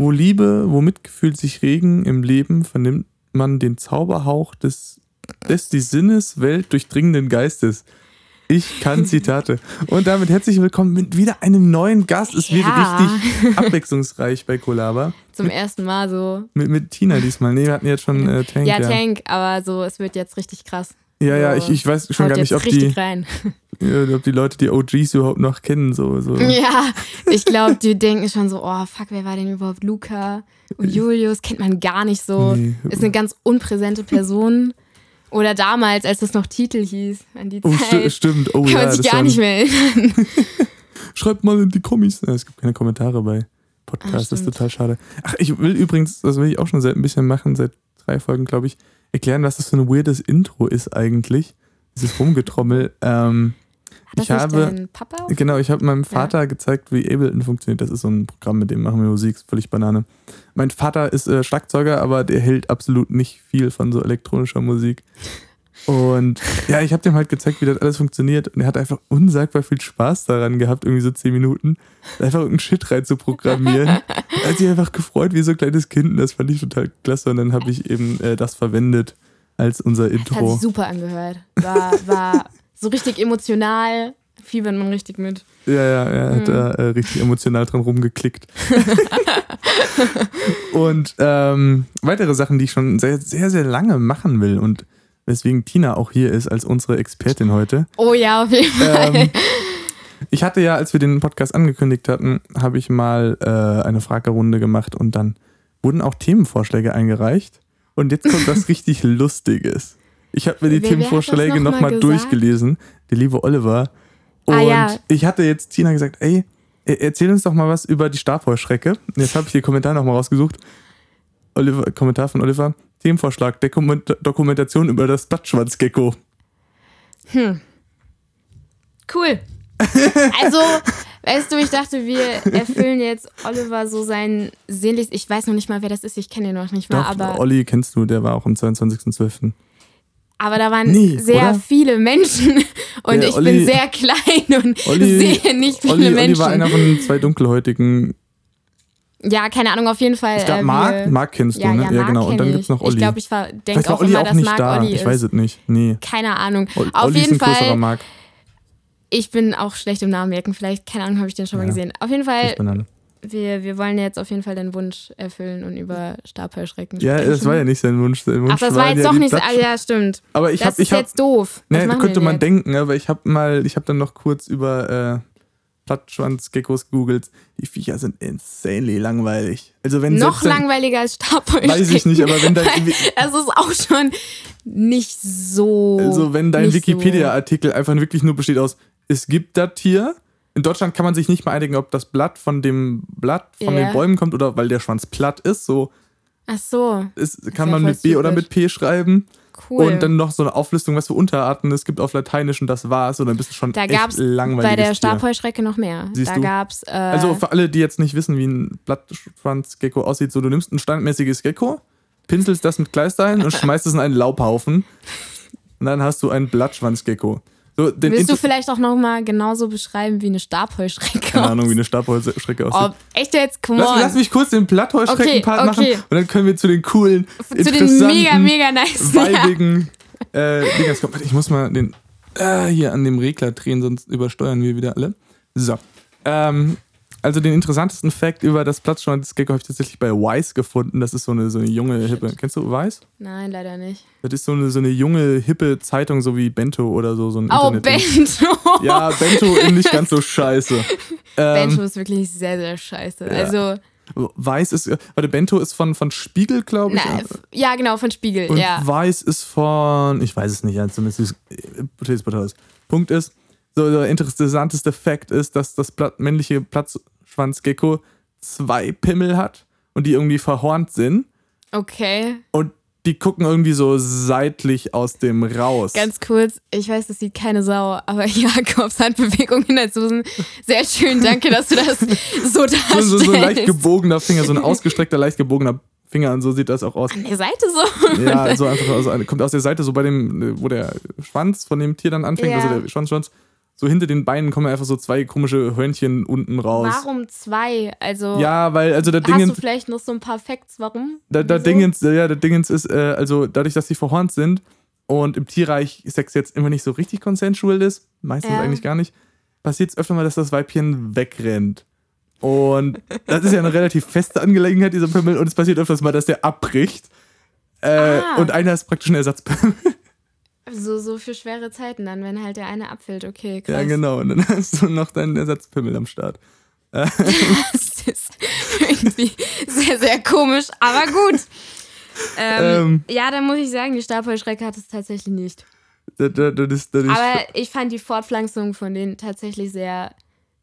wo Liebe, wo Mitgefühl sich regen im Leben, vernimmt man den Zauberhauch des, des die Sinneswelt durchdringenden Geistes. Ich kann Zitate. Und damit herzlich willkommen mit wieder einem neuen Gast. Es wird Ja. richtig abwechslungsreich bei Kolaba. Zum ersten Mal so. Mit, mit Tina diesmal. Nee, wir hatten jetzt schon äh, Tank. ja, Tank, aber so, es wird jetzt richtig krass. Ja, ja, ich, ich weiß schon Haut gar nicht, ob die, äh, ob die Leute die OGs überhaupt noch kennen. So, so. Ja, ich glaube, die denken schon so, oh fuck, wer war denn überhaupt Luca? Und Julius kennt man gar nicht so. Nee. Ist eine ganz unpräsente Person. Oder damals, als das noch Titel hieß, an die Oh, Zeit. stimmt. Oh, Kann ja, man sich gar nicht mehr erinnern. Schreibt mal in die Kommis. Ja, es gibt keine Kommentare bei Podcasts, das ist total schade. Ach, ich will übrigens, das will ich auch schon seit ein bisschen machen, seit drei Folgen, glaube ich, erklären, was das für ein weirdes Intro ist eigentlich. Dieses Rumgetrommel. Ähm, ich das nicht habe, Papa? genau, ich habe meinem Vater gezeigt, wie Ableton funktioniert. Das ist so ein Programm, mit dem machen wir Musik, ist völlig Banane. Mein Vater ist äh, Schlagzeuger, aber der hält absolut nicht viel von so elektronischer Musik. Und ja, ich habe dem halt gezeigt, wie das alles funktioniert. Und er hat einfach unsagbar viel Spaß daran gehabt, irgendwie so zehn Minuten, einfach irgendeinen Shit rein zu programmieren. Er hat sich einfach gefreut wie so ein kleines Kind. Und das fand ich total klasse. Und dann habe ich eben äh, das verwendet als unser Das hat Intro. sich super angehört. War, war so richtig emotional. Fiebert man richtig mit. Ja, ja, er hat Mhm. da äh, richtig emotional dran rumgeklickt. und ähm, weitere Sachen, die ich schon sehr, sehr, sehr lange machen will und weswegen Tina auch hier ist als unsere Expertin heute. Oh ja, auf jeden Fall. Ähm, ich hatte ja, als wir den Podcast angekündigt hatten, habe ich mal äh, eine Fragerunde gemacht und dann wurden auch Themenvorschläge eingereicht. Und jetzt kommt was richtig Lustiges. Ich habe mir die Wer- Themenvorschläge noch mal nochmal durchgelesen. Der liebe Oliver. Und Ah, ja. ich hatte jetzt Tina gesagt, ey, e- erzähl uns doch mal was über die Stabheuschrecke. Jetzt habe ich den Kommentar nochmal rausgesucht. Oliver, Kommentar von Oliver. Themenvorschlag, Dokument Dokumentation über das Blattschwanzgecko. Cool. Also, weißt du, ich dachte, wir erfüllen jetzt Oliver so sein sehnlichst. Ich weiß noch nicht mal, wer das ist. Ich kenne ihn noch nicht mal. Doch, Aber, Olli kennst du, der war auch am 22.12. aber da waren Nee, sehr oder? viele Menschen. Und Der ich Olli- bin sehr klein und Olli- sehe nicht viele Olli, Olli Menschen. war einer von den zwei dunkelhäutigen. Ja, keine Ahnung, auf jeden Fall. Es gab äh, Marc, Marc kennst ja, du, ne? ja, Marc genau. Und dann kenn gibt's noch Olli. Ich glaube, ich denke auch immer, auch dass nicht Marc da. Olli ich ist. weiß es nicht. Nee. Keine Ahnung. Ol- auf Olli jeden ist ein Fall. Marc. Ich bin auch schlecht im Namen merken. Vielleicht, keine Ahnung, habe ich den schon mal Ja. gesehen. Auf jeden Fall, Ich bin alle. wir, wir wollen jetzt auf jeden Fall den Wunsch erfüllen und über Stabheuschrecken Ja, sprechen. das war ja nicht sein Wunsch. Sein Wunsch Ach, das war jetzt ja doch nicht Ah, ja, stimmt. Aber ich das ist ich habe, jetzt doof. Ne, könnte man denken, aber ich habe mal, ich habe dann noch kurz über äh, Plattschwanzgeckos gegoogelt. Die Viecher sind insanely langweilig. Also wenn Noch dann- langweiliger als Stabheuschrecken. Weiß ich nicht, aber wenn dein, Das ist auch schon nicht so. also wenn dein Wikipedia-Artikel einfach wirklich nur besteht aus, es gibt das Tier. In Deutschland kann man sich nicht mal einigen, ob das Blatt von dem Blatt von Ja. den Bäumen kommt oder weil der Schwanz platt ist. So So. Ach so, ist, kann man mit B oder mit P schreiben. Cool. Und dann noch so eine Auflistung, was für Unterarten es gibt auf Lateinisch und das war's. Und dann bist du schon da echt gab es langweiliges bei der. Stabheuschrecke noch mehr. Siehst da du? gab es. Äh, Also für alle, die jetzt nicht wissen, wie ein Blattschwanzgecko aussieht, so du nimmst ein standmäßiges Gecko, pinselst das mit Kleisteilen und schmeißt es in einen Laubhaufen. Und dann hast du ein Blattschwanzgecko. So, willst du vielleicht auch nochmal genauso beschreiben, wie eine Stabheuschrecke Keine Ahnung, wie eine Stabheuschrecke aussieht. Oh, echt jetzt? Come Lass, on. lass mich kurz den Blattheuschrecken-Part Okay, okay. machen und dann können wir zu den coolen, Zu den mega, mega nice. weibigen äh, kommen. Ich muss mal den äh, hier an dem Regler drehen, sonst übersteuern wir wieder alle. So. Ähm, also den interessantesten Fact über das Platzschwanzgecko habe ich tatsächlich bei Wise gefunden. Das ist so eine, so eine junge, hippe. Kennst du Wise? Nein, leider nicht. Das ist so eine, so eine junge, hippe Zeitung, so wie Bento oder so. so ein Oh, Bento. Ja, Bento in nicht ganz so scheiße. Bento Ähm, ist wirklich sehr, sehr scheiße. Ja. Also, Weiß ist, warte, Bento ist von, von Spiegel, glaube ich. na, ja, genau, von Spiegel. Und ja. Weiß ist von, ich weiß es nicht, zumindest ist Potatoes. Punkt ist, so der interessanteste Fakt ist, dass das Blatt, männliche Platzschwanzgecko zwei Pimmel hat und die irgendwie verhornt sind Okay. und die gucken irgendwie so seitlich aus dem raus. Ganz kurz, ich weiß, das sieht keine Sau, aber Jakobs Handbewegung in der Susan. Sehr schön, danke, dass du das so so, darstellst. so, so ein leicht gebogener Finger, so ein ausgestreckter, leicht gebogener Finger und so sieht das auch aus. An der Seite so. Ja, so einfach aus, kommt aus der Seite, so bei dem, wo der Schwanz von dem Tier dann anfängt, Ja. also der Schwanz, Schwanz, so hinter den Beinen kommen einfach so zwei komische Hörnchen unten raus. Warum zwei? Also Ja, weil, also der hast du Dingens, vielleicht noch so ein paar Facts, warum? der, der Wieso? Dingens, ja, der Dingens ist, äh, also dadurch, dass sie verhornt sind und im Tierreich Sex jetzt immer nicht so richtig consensual ist, meistens Ja. eigentlich gar nicht, passiert es öfter mal, dass das Weibchen wegrennt. Und das ist ja eine relativ feste Angelegenheit, dieser Pimmel, und es passiert öfters mal, dass der abbricht. Äh, Ah. Und einer ist praktisch ein Ersatzpimmel. So, so für schwere Zeiten dann, wenn halt der eine abfällt. Okay, krass. Ja, genau. Und dann hast du noch deinen Ersatzpimmel am Start. Das ist irgendwie sehr, sehr komisch, aber gut. Ähm, ja, dann muss ich sagen, die Stabheuschrecke hat es tatsächlich nicht. Das, das, das Aber ich fand die Fortpflanzung von denen tatsächlich sehr,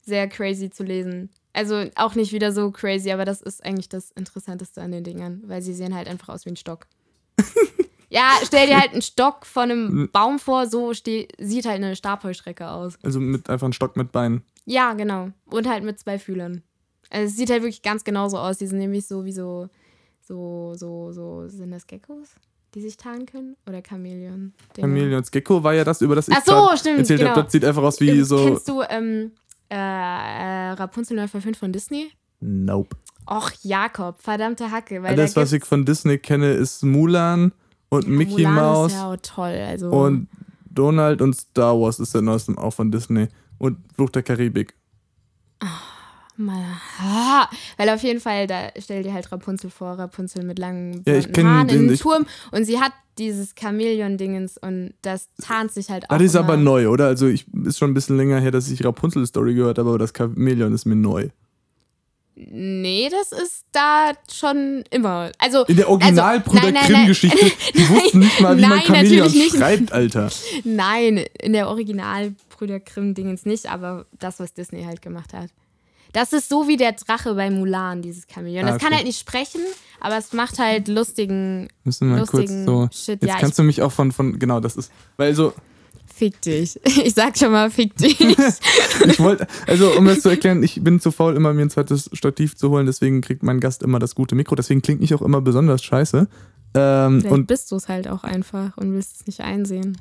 sehr crazy zu lesen. Also auch nicht wieder so crazy, aber das ist eigentlich das Interessanteste an den Dingern, weil sie sehen halt einfach aus wie ein Stock. ja, stell dir halt einen Stock von einem Baum vor, so ste sieht halt eine Stabheuschrecke aus. also mit einfach einem Stock mit Beinen. Ja, genau. Und halt mit zwei Fühlern. Also es sieht halt wirklich ganz genauso aus. Die sind nämlich so wie so, so, so, so, sind das Geckos, die sich tarnen können? Oder Chamäleon? Chameleons Gecko war ja das, über das ich Ach so, stimmt, erzählt genau. habe. Das sieht einfach aus wie Ähm, so. Kennst du ähm, äh, äh, Rapunzel neu verfilmt von Disney? Nope. Och, Jakob, verdammte Hacke. Weil Alles, da was ich von Disney kenne, ist Mulan und Mickey Mouse ja toll. Also, und Donald und Star Wars ist der neueste auch von Disney. Und Fluch der Karibik. mal, ah, weil auf jeden Fall, da stell dir halt Rapunzel vor, Rapunzel mit langen Ja, Haaren den- in ich- Turm und sie hat dieses Chamäleon-Dingens und das tarnt sich halt auch. Ah, das ist aber neu, oder? Also ich ist schon ein bisschen länger her, dass ich Rapunzel-Story gehört habe, aber das Chameleon ist mir neu. Nee, das ist da schon immer. Also, In der Originalbrüder nein, nein, Grimm-Geschichte, die wussten nicht mal, wie man Nein, Chameleon natürlich nicht. schreibt, Alter. Nein, in der Original Brüder Grimm Dingens nicht, aber das, was Disney halt gemacht hat. Das ist so wie der Drache bei Mulan, dieses Chamäleon. Ah, Das kann okay. halt nicht sprechen, aber es macht halt lustigen, Müssen wir mal kurz lustigen so. Shit. Jetzt Ja, kannst du mich auch von, von, genau, das ist, weil so, fick dich. Ich sag schon mal, fick dich. ich wollte, also um das zu erklären, ich bin zu faul, immer mir ein zweites Stativ zu holen, deswegen kriegt mein Gast immer das gute Mikro, deswegen klingt ich auch immer besonders scheiße. Ähm, und bist du es halt auch einfach und willst es nicht einsehen.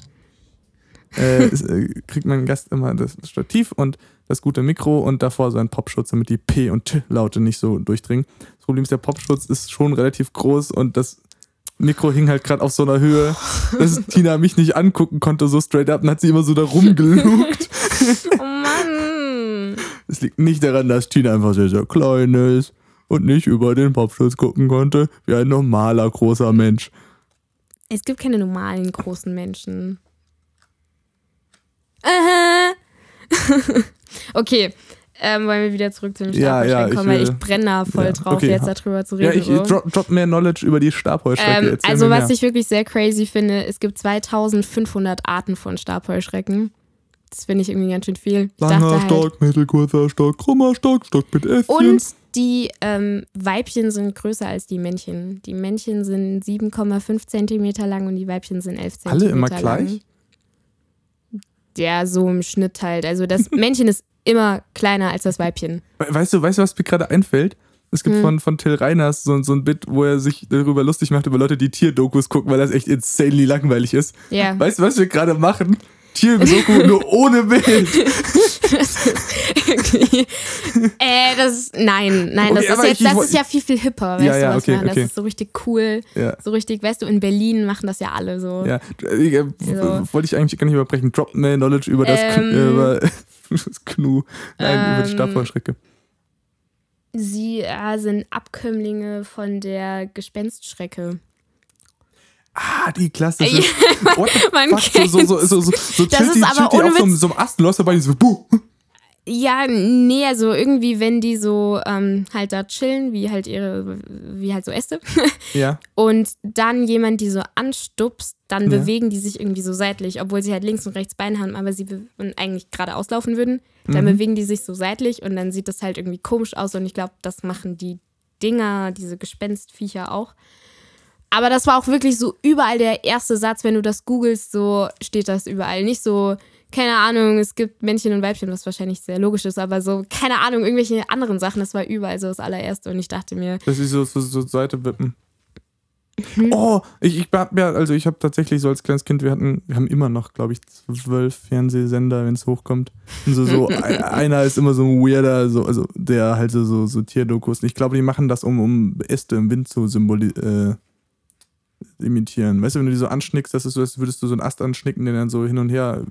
äh, äh, kriegt mein Gast immer das Stativ und das gute Mikro und davor so einen Popschutz, damit die P- und T-Laute nicht so durchdringen. Das Problem ist, der Popschutz ist schon relativ groß und das Mikro hing halt gerade auf so einer Höhe, dass Tina mich nicht angucken konnte, so straight up, und hat sie immer so da rumgelugt. Oh Mann. Es liegt nicht daran, dass Tina einfach sehr, sehr klein ist und nicht über den Popschutz gucken konnte, wie ein normaler großer Mensch. Es gibt keine normalen großen Menschen. Okay, ähm, wollen wir wieder zurück zu dem Ja, ja, Stabheuschrecken ich kommen, weil ich brenne da voll ja, drauf, okay. jetzt darüber zu Ja, reden. ich so. drop, drop mehr Knowledge über die Stabheuschrecke. ähm, also was ich wirklich sehr crazy finde, es gibt 2500 Arten von Stabheuschrecken. Das finde ich irgendwie ganz schön viel. Ich Langer halt, Stock, mittelkurzer Stock, krummer Stock, Stock mit Äffchen. Und die ähm, Weibchen sind größer als die Männchen. Die Männchen sind 7,5 Zentimeter lang und die Weibchen sind 11 Zentimeter Alle immer lang. Ja, so im Schnitt halt. Also das Männchen ist immer kleiner als das Weibchen. We- Weißt du, weißt du, was mir gerade einfällt? Es Hm. gibt von, von Till Reiners so, so ein Bit, wo er sich darüber lustig macht, über Leute, die Tierdokus gucken, weil das echt insanely langweilig ist. Ja. Weißt du, was wir gerade machen? Tierdoku nur ohne Bild. Irgendwie. äh, das ist, nein, nein, das, Okay, ist, aber jetzt, ich- ich das ist ja viel, viel hipper, weißt Ja, du, ja, was okay, machen. Das okay. ist so richtig cool. Ja. So richtig, weißt du, in Berlin machen das ja alle so. Ja, äh, äh, So. wollte ich eigentlich gar nicht überbrechen. Drop mehr Knowledge über das, Ähm. äh, über das Knu. Nein, über die Ähm. Stabheuschrecke. Sie äh, sind Abkömmlinge von der Gespenstschrecke. Ah, die klassische. What the Man fuck? So, so, so, so, so, Das ist die, aber ohne auf so, so einem Ast und läufst dabei so, buh. Ja, nee, also irgendwie, wenn die so ähm, halt da chillen, wie halt ihre, wie halt so Äste, Ja. und dann jemand die so anstupst, dann Ja. bewegen die sich irgendwie so seitlich, obwohl sie halt links und rechts Beine haben, aber sie und eigentlich geradeaus laufen würden. Dann Mhm. bewegen die sich so seitlich und dann sieht das halt irgendwie komisch aus und ich glaube, das machen die Dinger, diese Gespenstviecher auch. Aber das war auch wirklich so überall der erste Satz, wenn du das googelst, so steht das überall. Nicht so, keine Ahnung, es gibt Männchen und Weibchen, was wahrscheinlich sehr logisch ist, aber so, keine Ahnung, irgendwelche anderen Sachen, das war überall so das allererste und ich dachte mir, Dass sie so zur so, Seite wippen. Mhm. Oh, ich, ich hab ja, also ich habe tatsächlich so als kleines Kind, wir hatten, wir haben immer noch, glaube ich, zwölf Fernsehsender, wenn es hochkommt. Und so, so ein- einer ist immer so ein weirder, so, also der halt so, so, so Tierdokus. Ich glaube, die machen das, um, um Äste im Wind zu symboli äh, imitieren. Weißt du, wenn du die so anschnickst, das ist so, als würdest du so einen Ast anschnicken, der dann so hin und her.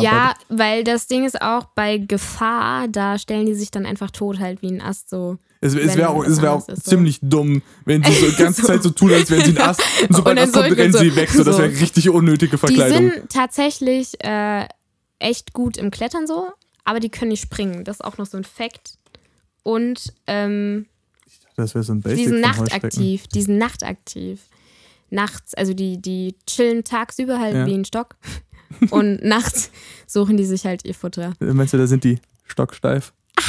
Ja, weil das Ding ist auch bei Gefahr, da stellen die sich dann einfach tot halt wie ein Ast so. Es, es wäre auch, es wär auch ist, so. ziemlich dumm, wenn sie so die ganze Zeit so tun, als wären sie ein Ast. Und sobald das kommt, so- rennen so- sie weg. So, das so. wäre richtig unnötige Die Verkleidung. sind tatsächlich äh, echt gut im Klettern so, aber die können nicht springen. Das ist auch noch so ein Fact. Und ähm, Das wäre so ein Basic die sind nachtaktiv. Die sind nachtaktiv. Nachts, also die, die chillen tagsüber halt Ja. wie ein Stock. Und nachts suchen die sich halt ihr Futter. Meinst du, da sind die stocksteif?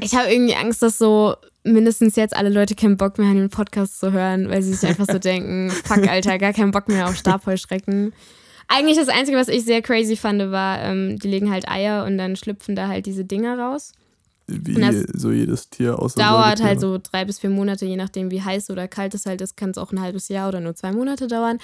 Ich habe irgendwie Angst, dass so mindestens jetzt alle Leute keinen Bock mehr haben, den Podcast zu hören, weil sie sich einfach so denken, fuck, Alter, gar keinen Bock mehr auf Stabheuschrecken. Eigentlich das Einzige, was ich sehr crazy fand, war, ähm, die legen halt Eier und dann schlüpfen da halt diese Dinger raus. Wie so jedes Tier außer Dauert halt so drei bis vier Monate, je nachdem wie heiß oder kalt es halt ist, kann es auch ein halbes Jahr oder nur zwei Monate dauern.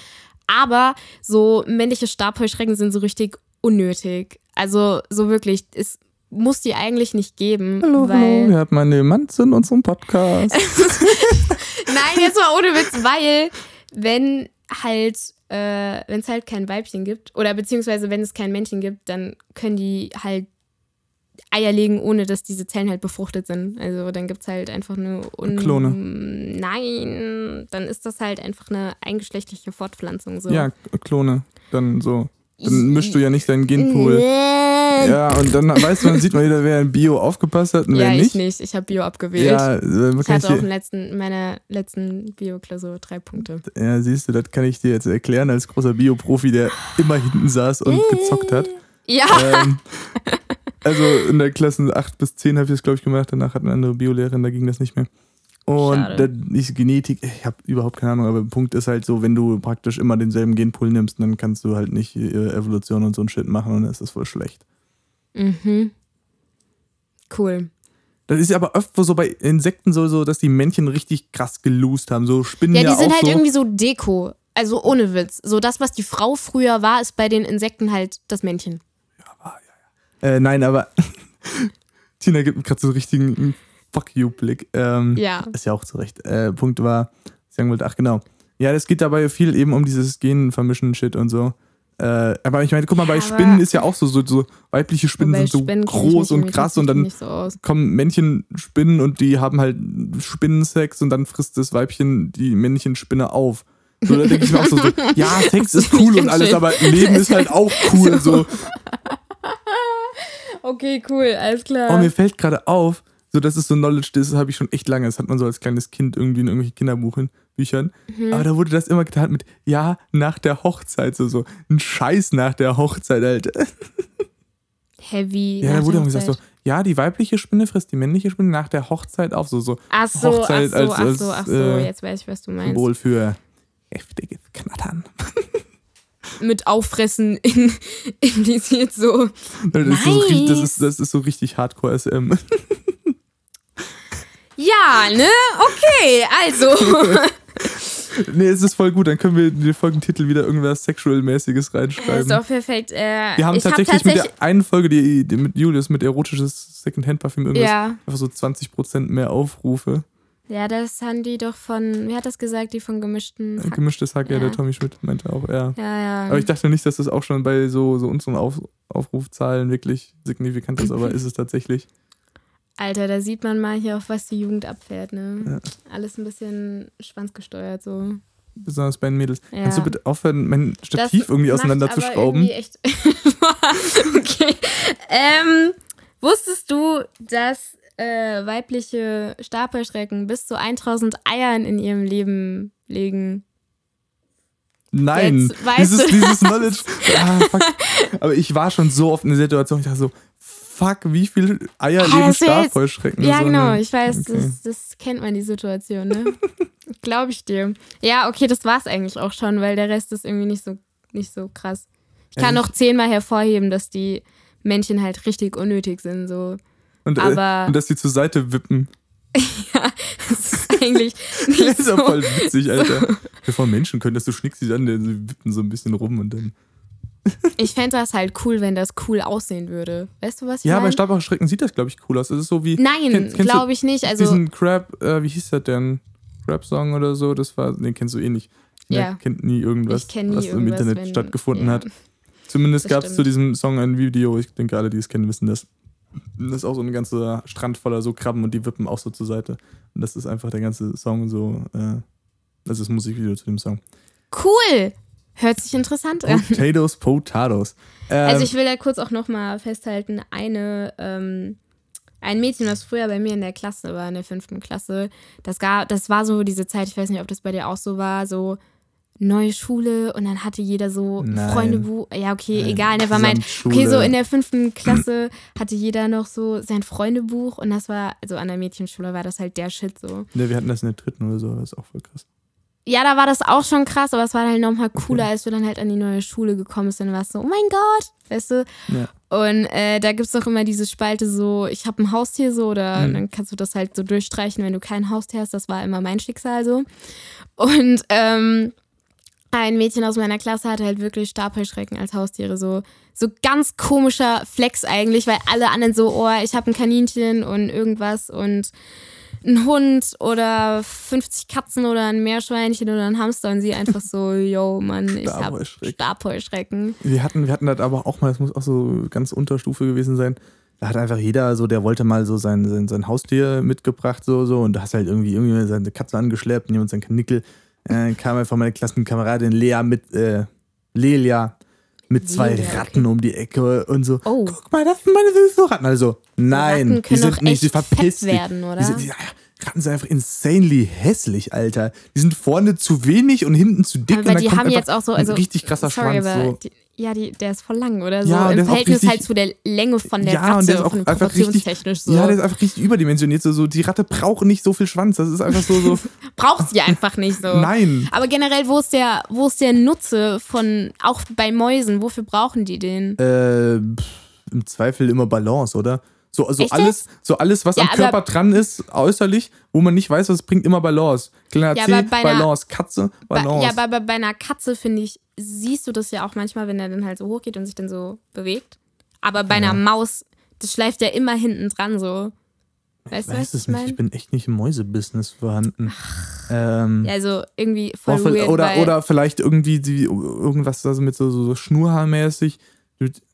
Aber so männliche Stabheuschrecken sind so richtig unnötig. Also so wirklich, es muss die eigentlich nicht geben. Hallo, weil hallo, wir haben eine Manz in unserem Podcast. Nein, jetzt mal ohne Witz, weil wenn halt, äh, wenn es halt kein Weibchen gibt, oder beziehungsweise wenn es kein Männchen gibt, dann können die halt Eier legen, ohne dass diese Zellen halt befruchtet sind. Also dann gibt es halt einfach eine Un Klone. Nein, dann ist das halt einfach eine eingeschlechtliche Fortpflanzung. So. Ja, Klone. Dann so. Dann mischst du ja nicht deinen Genpool. Ja, Ja, und dann weißt du, dann sieht man wieder, wer in Bio aufgepasst hat und wer ich nicht. nicht. Ich habe Bio abgewählt. Ja, äh, man ich hatte auch dir, letzten, in meiner letzten Bio-Klausur drei Punkte. ja, siehst du, das kann ich dir jetzt erklären als großer Bio-Profi, der immer hinten saß und gezockt hat. Ja. ähm, also in der Klasse 8 bis 10 habe ich das, glaube ich, gemacht. Danach hat eine andere Biolehrerin, da ging das nicht mehr. Und ist Genetik, ich habe überhaupt keine Ahnung, aber der Punkt ist halt so, wenn du praktisch immer denselben Genpool nimmst, dann kannst du halt nicht äh, Evolution und so ein Shit machen und dann ist das voll schlecht. Mhm. Cool. Das ist ja aber öfter so bei Insekten so, so dass die Männchen richtig krass gelost haben. So Spinnen Ja, ja, die sind auch halt so. irgendwie so Deko. Also ohne Witz. So das, was die Frau früher war, ist bei den Insekten halt das Männchen. Äh, nein, aber Tina gibt mir gerade so einen richtigen Fuck you-Blick. Ähm, Ja. Ist ja auch zu Recht. Äh, Punkt war, sagen wollte, ach genau. Ja, es geht dabei viel eben um dieses Genvermischen-Shit und so. Äh, aber ich meine, guck mal, bei Ja, Spinnen ist ja auch so, so, so weibliche Spinnen sind so Spinnen groß und krass und dann so kommen Männchen Spinnen und die haben halt Spinnensex und dann frisst das Weibchen die männlichen Spinne auf. So, da denke ich mir auch so, so ja, Sex ist cool und alles, schön. aber Leben ist halt auch cool. So. Okay, cool, alles klar. Oh, mir fällt gerade auf, so das ist so Knowledge, das habe ich schon echt lange. Das hat man so als kleines Kind irgendwie in irgendwelchen Kinderbüchern. Mhm. Aber da wurde das immer getan mit, ja, nach der Hochzeit, so, so. Ein Scheiß nach der Hochzeit, Alter. Heavy. Ja, da wurde immer gesagt so, ja, die weibliche Spinne frisst die männliche Spinne nach der Hochzeit auf, so, so. Ach so, Hochzeit ach so, als- ach so, als, ach so. äh, Jetzt weiß ich, was du meinst. Symbol für heftiges Knattern. Mit Auffressen in, impliziert so. Das ist, so, richtig- das Nice. ist, das ist so richtig Hardcore SM. Ja, ne? Okay, also. nee, es ist voll gut, dann können wir in den Folgentitel wieder irgendwas Sexual-mäßiges Das reinschreiben. ist doch perfekt. Äh, Wir haben ich hab tatsächlich mit tatsächlich der einen Folge, die, die mit Julius, mit erotisches Secondhand-Parfüm irgendwas, ja. einfach so 20% mehr Aufrufe. Ja, das haben die doch von, wer hat das gesagt, die von gemischten Hack. Gemischtes Hack, ja, Ja. der Tommy Schmidt meinte auch, ja. Ja, ja. Aber ich dachte nicht, dass das auch schon bei so, so unseren Auf, Aufrufzahlen wirklich signifikant ist, aber ist es tatsächlich. Alter, da sieht man mal hier, auf was die Jugend abfährt, ne? Ja. Alles ein bisschen schwanzgesteuert, so. Besonders bei den Mädels. Ja. Kannst du bitte aufhören, mein Das Stativ irgendwie schrauben? irgendwie Echt okay. Ähm, wusstest du, dass äh, weibliche Stapelschrecken bis zu 1000 Eiern in ihrem Leben legen? Nein, dieses, dieses Knowledge. Ah. Aber ich war schon so oft in der Situation, ich dachte so, fuck, wie viele Eier Ah, leben Stabheuschrecken? Ja, So, genau, ne? ich weiß, Okay. das, das kennt man, die Situation, ne? Glaube ich dir. Ja, okay, das war's eigentlich auch schon, weil der Rest ist irgendwie nicht so, nicht so krass. Ich kann Ja, noch zehnmal hervorheben, dass die Männchen halt richtig unnötig sind, so. Und, äh, aber- und dass die zur Seite wippen. ja, das ist eigentlich nicht Das ist so. ja voll witzig, Alter. Bevor Menschen können, dass du schnickst sie an, die wippen so ein bisschen rum und dann. Ich fände das halt cool, wenn das cool aussehen würde. Weißt du, was ich Ja, bei meine? Stab Schrecken sieht das, glaube ich, cool aus. Das ist so wie. Nein, glaube ich nicht. Also, diesen Crab, äh, wie hieß das denn? Crab-Song oder so? Das war, den kennst du eh nicht. Ne, Ja. Kennt nie irgendwas, ich nie was im irgendwas, Internet wenn, stattgefunden ja. hat. Zumindest gab es zu diesem Song ein Video. Ich denke, alle, die es kennen, wissen das. Das ist auch so ein ganzer Strand voller so Krabben und die wippen auch so zur Seite. Und das ist einfach der ganze Song so. Äh, das ist Musikvideo zu dem Song. Cool! Hört sich interessant an. Potatoes, Potatoes. Ähm, Also ich will da kurz auch nochmal festhalten, eine, ähm, ein Mädchen, was früher bei mir in der Klasse war, in der fünften Klasse, das, gab, das war so diese Zeit, ich weiß nicht, ob das bei dir auch so war, so neue Schule und dann hatte jeder so ein Nein. Freundebuch. Ja, okay, Nein, egal, ne, war mein, Gesamtschule. okay, so in der fünften Klasse hatte jeder noch so sein Freundebuch und das war, also an der Mädchenschule war das halt der Shit so. ne, wir hatten das in der dritten oder so, das ist auch voll krass. Ja, da war das auch schon krass, aber es war halt nochmal cooler, als du dann halt an die neue Schule gekommen bist. Dann warst du so, oh mein Gott, weißt du? Ja. Und äh, da gibt es doch immer diese Spalte so, ich habe ein Haustier so, oder Mhm. dann kannst du das halt so durchstreichen, wenn du kein Haustier hast. Das war immer mein Schicksal so. Und ähm, ein Mädchen aus meiner Klasse hatte halt wirklich Stabheuschrecken als Haustiere. So, so ganz komischer Flex eigentlich, weil alle anderen so, oh, ich habe ein Kaninchen und irgendwas und ein Hund oder 50 Katzen oder ein Meerschweinchen oder ein Hamster und sie einfach so, yo, Mann, ich hab Stabheuschrecken. Wir hatten, wir hatten das aber auch mal, das muss auch so ganz Unterstufe gewesen sein. Da hat einfach jeder so, der wollte mal so sein, sein, sein Haustier mitgebracht, so, so, und da hast halt irgendwie, irgendwie seine Katze angeschleppt und jemand sein Kanickel. Äh, kam einfach meine Klassenkameradin Lea mit, äh, Lelia mit zwei Lelia, okay. Ratten um die Ecke und so. Oh. Guck mal, das sind meine süßen Ratten. Also, nein, Ratten die sind nicht, sie echt verpiss fett dich. werden, oder? Die sind, die, ja, Ratten sind einfach insanely hässlich, Alter. Die sind vorne zu wenig und hinten zu dick. und Aber dann die kommt haben jetzt auch so, also ein richtig krasser sorry, Schwanz. aber So. die, ja, die, der ist voll lang oder so. Ja, Im Verhältnis richtig- halt zu der Länge von der ja, Ratze, und der ist auch einfach richtig. so. Ja, der ist einfach richtig überdimensioniert. So, so, die Ratte braucht nicht so viel Schwanz. Das ist einfach so. so Braucht sie einfach nicht so. Nein. Aber generell, wo ist der, wo ist der Nutze von, auch bei Mäusen, wofür brauchen die den? Äh, Im Zweifel immer Balance, oder? So, Echt alles, so alles, was Ja, am Körper dran ist, äußerlich, wo man nicht weiß, was es bringt, immer Balance. Kleiner Ja, C, bei einer- Balance, Katze, Bei, Balance. ja, aber bei, bei einer Katze, finde ich, siehst du das ja auch manchmal, wenn er dann halt so hochgeht und sich dann so bewegt. Aber bei einer Maus, das schleift ja immer hinten dran so. Weißt ich du, weiß was es ich nicht, ich meine? bin echt nicht im Mäusebusiness vorhanden. Ähm, Ja, also irgendwie voll Oder, weird, oder, oder vielleicht irgendwie die, irgendwas also mit so, so, so Schnurhaarmäßig.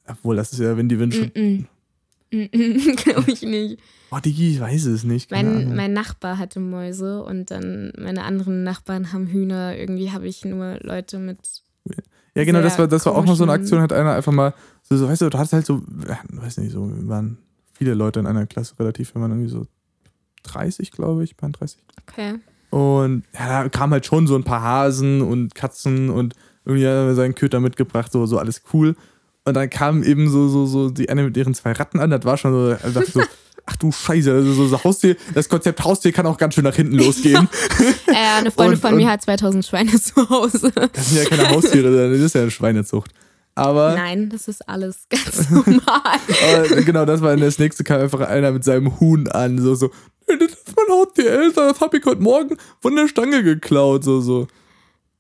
Obwohl, das ist ja, wenn die Wünsche. Mm -mm. Glaube ich nicht. Oh, Digi, ich weiß es nicht. Keine Mein, Ahnung. mein Nachbar hatte Mäuse und dann meine anderen Nachbarn haben Hühner. Irgendwie habe ich nur Leute mit. ja, genau, das war, das war auch noch so eine Aktion, hat einer einfach mal, so, so weißt du, du hattest halt so, weiß nicht, so, waren viele Leute in einer Klasse relativ, wir waren irgendwie so 30, glaube ich, waren 30. Okay. Und ja, da kamen halt schon so ein paar Hasen und Katzen und irgendwie hat er seinen Köter mitgebracht, so, so alles cool. Und dann kam eben so, so, so die eine mit ihren zwei Ratten an, das war schon so, dachte so, ach du Scheiße, also so, so Haustier, das Konzept Haustier kann auch ganz schön nach hinten losgehen. Äh, eine Freundin Und- von und- mir hat 2000 Schweine zu Hause. Das sind ja keine Haustiere, das ist ja eine Schweinezucht. Aber, Nein, das ist alles ganz normal. genau, das war das nächste, kam einfach einer mit seinem Huhn an, so, so, "Nee, das ist mein Haustier, Alter, das hab ich heute Morgen von der Stange geklaut, so, so.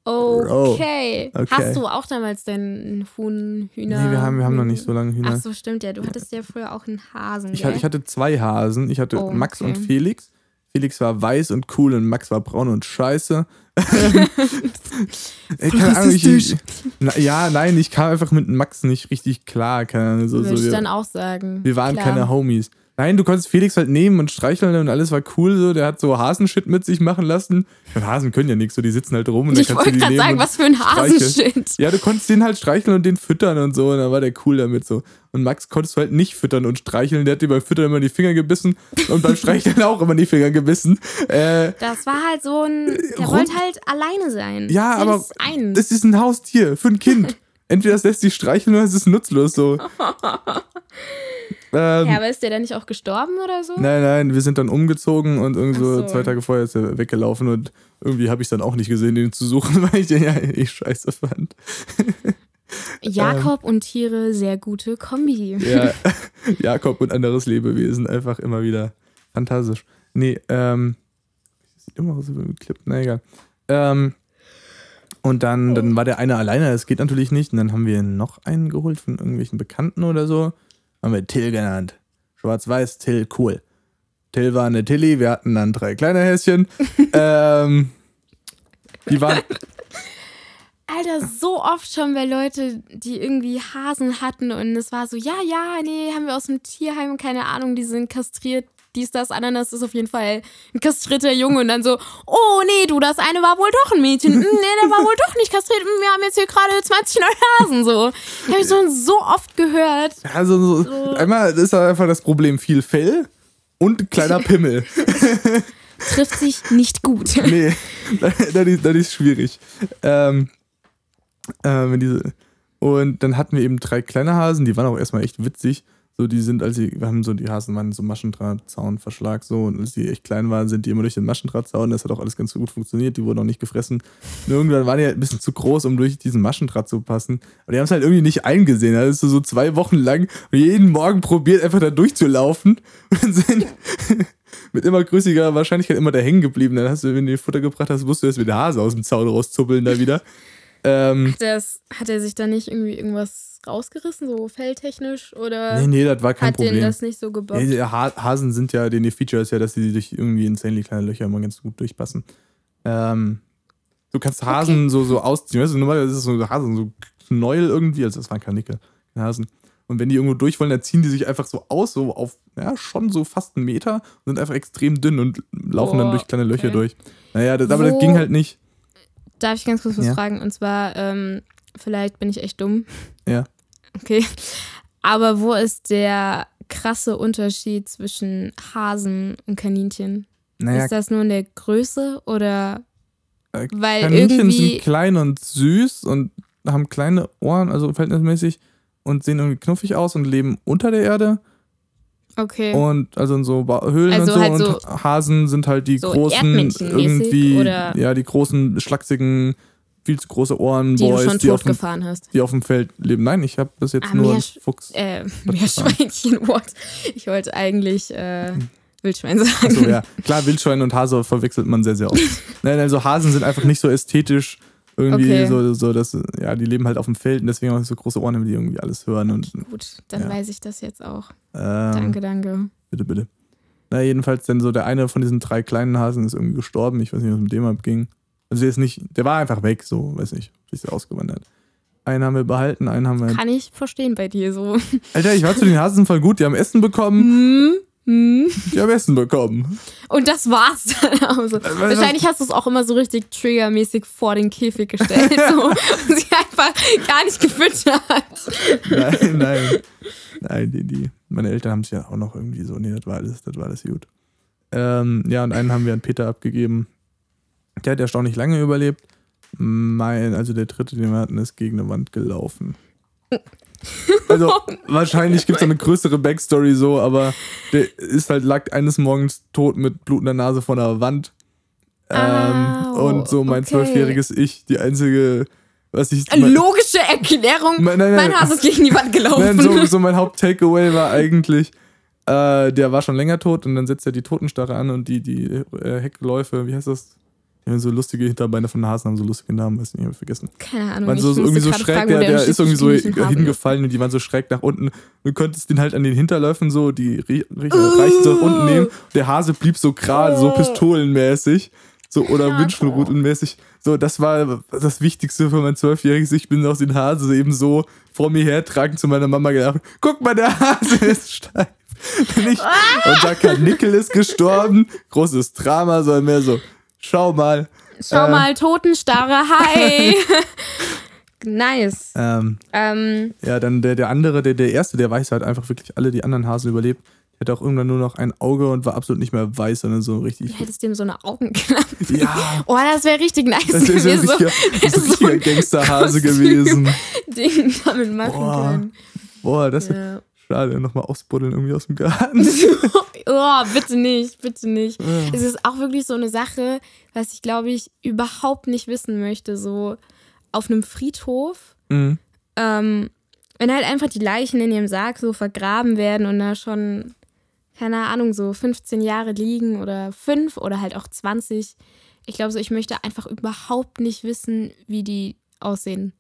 Okay. Okay. Hast du auch damals deinen Huhn, Hühner? Nee, wir haben, wir haben noch nicht so lange Hühner. Ach so, stimmt ja. Du hattest ja früher auch einen Hasen. Ich, gell? hatte, ich hatte zwei Hasen. Ich hatte Oh, Max okay. und Felix. Felix war weiß und cool und Max war braun und scheiße. Ey, keine Ahnung, ich, na, ja, nein, ich kam einfach mit Max nicht richtig klar. Keine so, Würde so, ich wir, dann auch sagen. wir waren Klar. keine Homies. Nein, du konntest Felix halt nehmen und streicheln und alles war cool. So. Der hat so Hasenshit mit sich machen lassen. Und Hasen können ja nichts, so die sitzen halt rum und Ich wollte gerade sagen, was für ein. Hasenshit. Ja, du konntest den halt streicheln und den füttern und so, und dann war der cool damit so. Und Max konntest du halt nicht füttern und streicheln, der hat dir beim Füttern immer die Finger gebissen und beim Streicheln auch immer die Finger gebissen. Äh, Das war halt so ein. Der wollte halt alleine sein. ja, Das aber ein. das ist ein Haustier für ein Kind. Entweder das lässt sich streicheln oder es ist nutzlos so. ähm, ja, aber ist der dann nicht auch gestorben oder so? Nein, nein, wir sind dann umgezogen und irgendwie so zwei Tage vorher ist er weggelaufen und irgendwie habe ich dann auch nicht gesehen, den zu suchen, weil ich den ja eh scheiße fand. Jakob und Tiere, sehr gute Kombi. Ja, Jakob und anderes Lebewesen, einfach immer wieder fantastisch. Nee, ähm. Sieht immer aus wie ein Clip, na egal. Ähm. Und dann, dann war der eine alleine, das geht natürlich nicht. Und dann haben wir noch einen geholt von irgendwelchen Bekannten oder so. Haben wir Till genannt. Schwarz-Weiß, Till, cool. Till war eine Tilly, wir hatten dann drei kleine Häschen. ähm, die waren. Alter, so oft schon bei Leute, die irgendwie Hasen hatten und es war so, ja, ja, nee, haben wir aus dem Tierheim, keine Ahnung, die sind kastriert, dies, das, Ananas ist auf jeden Fall ein kastrierter Junge und dann so, oh nee, du, das eine war wohl doch ein Mädchen. Hm, nee, der war wohl doch nicht kastriert. Hm, wir haben jetzt hier gerade 20 neue Hasen. So. Habe ich so, so oft gehört. Also so, so. einmal ist da einfach das Problem viel Fell und kleiner Pimmel. Trifft sich nicht gut. nee, das ist, das ist schwierig. Ähm, äh, diese, und dann hatten wir eben drei kleine Hasen, die waren auch erstmal echt witzig. So, die sind, als sie, wir haben so, die Hasen waren so Maschendrahtzaunverschlag so und als die echt klein waren, sind die immer durch den Maschendrahtzaun. Das hat auch alles ganz gut funktioniert, die wurden auch nicht gefressen. Und irgendwann waren die halt ein bisschen zu groß, um durch diesen Maschendraht zu passen. Aber die haben es halt irgendwie nicht eingesehen. Da ist so, so zwei Wochen lang jeden Morgen probiert, einfach da durchzulaufen und sind mit immer größiger Wahrscheinlichkeit immer da hängen geblieben. Dann hast du, wenn du dir Futter gebracht hast, musst du erst wieder Hase aus dem Zaun rauszuppeln da wieder. Ähm, hat, das, hat er sich da nicht irgendwie irgendwas rausgerissen, so felltechnisch? Oder nee, nee, das war kein hat Problem. den das nicht so gebockt? Nee, Hasen sind ja, den Feature ist ja, dass sie durch irgendwie insanely kleine Löcher immer ganz gut durchpassen. Ähm, du kannst Hasen okay. so, so ausziehen. Weißt du, normalerweise ist es so Hasen, so Knäuel irgendwie, also das waren Kanickel, Hasen. Und wenn die irgendwo durch wollen, dann ziehen die sich einfach so aus, so auf, ja, schon so fast einen Meter und sind einfach extrem dünn und laufen Boah, dann durch kleine Löcher okay. durch. Naja, das, aber das ging halt nicht. Darf ich ganz kurz was ja. fragen? Und zwar, ähm, vielleicht bin ich echt dumm. Ja. Okay. Aber wo ist der krasse Unterschied zwischen Hasen und Kaninchen? Naja, ist das nur in der Größe oder äh, weil Kaninchen irgendwie sind klein und süß und haben kleine Ohren, also verhältnismäßig und sehen irgendwie knuffig aus und leben unter der Erde. Okay. Und also in so Höhlen also und so. Halt und so Hasen sind halt die so großen, irgendwie, ja, die großen, schlachsigen, viel zu große Ohren, die Boys, du schon die, auf dem, hast. die auf dem Feld leben. Nein, ich habe das jetzt ah, nur Meer, Fuchs. Äh, Meerschweinchen, what? Ich wollte eigentlich äh, Wildschwein sagen. Achso, ja. Klar, Wildschwein und Hase verwechselt man sehr, sehr oft. Nein, also Hasen sind einfach nicht so ästhetisch irgendwie okay. so, so, dass, ja, die leben halt auf dem Feld und deswegen auch so große Ohren, damit die irgendwie alles hören. Und, Gut, dann ja. weiß ich das jetzt auch. Ähm, danke, danke. Bitte, bitte. Na, jedenfalls dann so der eine von diesen drei kleinen Hasen ist irgendwie gestorben. Ich weiß nicht, was mit dem abging. Also der ist nicht, der war einfach weg, so, weiß nicht, ist ausgewandert. Einen haben wir behalten, einen haben wir. Kann ich verstehen bei dir so. Alter, ich war zu den Hasen voll gut, die haben Essen bekommen. Hm? Hm. Die haben Essen bekommen. Und das war's dann. Also, wahrscheinlich hast du es auch immer so richtig triggermäßig vor den Käfig gestellt so, und sie einfach gar nicht gefüttert. Nein, nein. Nein, die, die. Meine Eltern haben es ja auch noch irgendwie so. Nee, das war alles, das war alles gut. Ähm, ja, und einen haben wir an Peter abgegeben. Der hat erstaunlich lange überlebt. Mein, also der dritte, den wir hatten, ist gegen eine Wand gelaufen. Also wahrscheinlich gibt es eine größere Backstory so, aber der ist halt lag eines Morgens tot mit blutender Nase vor der Wand. Ähm, und so mein zwölfjähriges okay. Ich, die einzige, was ich. Eine logische Erklärung. Mein, nein, nein, mein Hase ist gegen die Wand gelaufen. Nein, so, so mein Haupt-Takeaway war eigentlich, äh, der war schon länger tot und dann setzt er die Totenstarre an und die, die äh, Heckläufe, wie heißt das? Die haben so lustige Hinterbeine von Hasen, haben so lustige Namen, weiß nicht, ich habe vergessen. Keine Ahnung. Waren so, so irgendwie so schräg, fragen, der, der ist irgendwie so hingefallen und die waren so schräg nach unten. Du könntest den halt an den Hinterläufen so, die reichen so nach unten nehmen. Der Hase blieb so gerade, so pistolenmäßig. So, oder Wünschelrutenmäßig. So, das war das Wichtigste für mein zwölfjähriges Ich bin aus den Hase eben so vor mir hertragen zu meiner Mama gedacht, guck mal, der Hase ist steif. und Jacka Nickel ist gestorben. Großes Drama, sondern mehr so, Schau mal. Schau äh, mal, Totenstarre, hi. nice. Ähm, ähm, ja, dann der, der andere, der, der erste, der weiß halt einfach wirklich alle die anderen Hasen überlebt. Der hatte auch irgendwann nur noch ein Auge und war absolut nicht mehr weiß, sondern so richtig. Du hättest dem so eine Augenklappe. Ja. Oh, das wäre richtig nice das gewesen. Das wäre ein richtiger, so Gangsterhase gewesen. Ding damit machen Boah. können. Boah, das ja. Schade. Nochmal ausbuddeln irgendwie aus dem Garten. oh, bitte nicht, bitte nicht. Ja. Es ist auch wirklich so eine Sache, was ich glaube ich überhaupt nicht wissen möchte. So auf einem Friedhof, mhm. ähm, wenn halt einfach die Leichen in ihrem Sarg so vergraben werden und da schon, keine Ahnung, so 15 Jahre liegen oder 5 oder halt auch 20. Ich glaube so, ich möchte einfach überhaupt nicht wissen, wie die aussehen.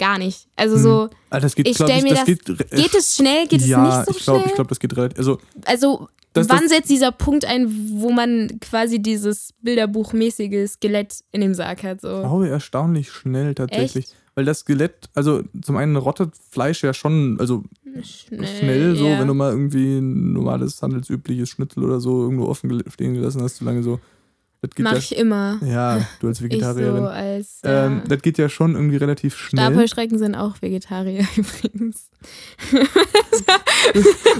Gar nicht. Also so, Ah, das geht, ich glaub stelle mir das. geht, Geht es schnell? Geht ja, es nicht so ich glaube, schnell? ich glaube, das geht relativ. Also, Also, Das- wann das- setzt dieser Punkt ein, wo man quasi dieses Bilderbuchmäßige Skelett in dem Sarg hat? ich So. glaube erstaunlich schnell tatsächlich. Weil das Skelett, also zum einen rottet Fleisch ja schon, also schnell so, ja. wenn du mal irgendwie ein normales, handelsübliches Schnitzel oder so irgendwo offen stehen gelassen hast, so lange so. Das Mach ja, ich immer. ja, du als Ich Vegetarierin. so als. Ja. ähm, das geht ja schon irgendwie relativ schnell. Stabheuschrecken sind auch Vegetarier übrigens.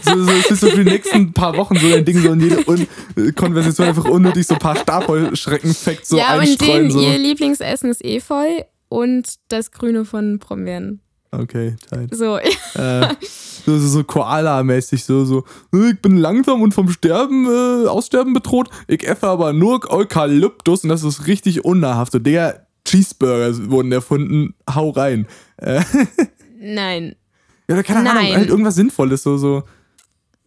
so, so, es ist so für die nächsten paar Wochen so ein Ding, so in jede Un Konversation einfach unnötig so ein paar Stabheuschrecken-Facts so ja, und einstreuen. den, So. ihr Lieblingsessen ist Efeu und das Grüne von Brombeeren. Okay, tight. So, äh, so, so, so Koala-mäßig, so, so, "Äh, ich bin langsam und vom Sterben, äh, Aussterben bedroht, ich esse aber nur Eukalyptus und das ist richtig unnahrhaft. So, der Cheeseburger wurden erfunden, hau rein. Äh, nein. ja, oder keine Ahnung, Nein. halt irgendwas Sinnvolles, so, so.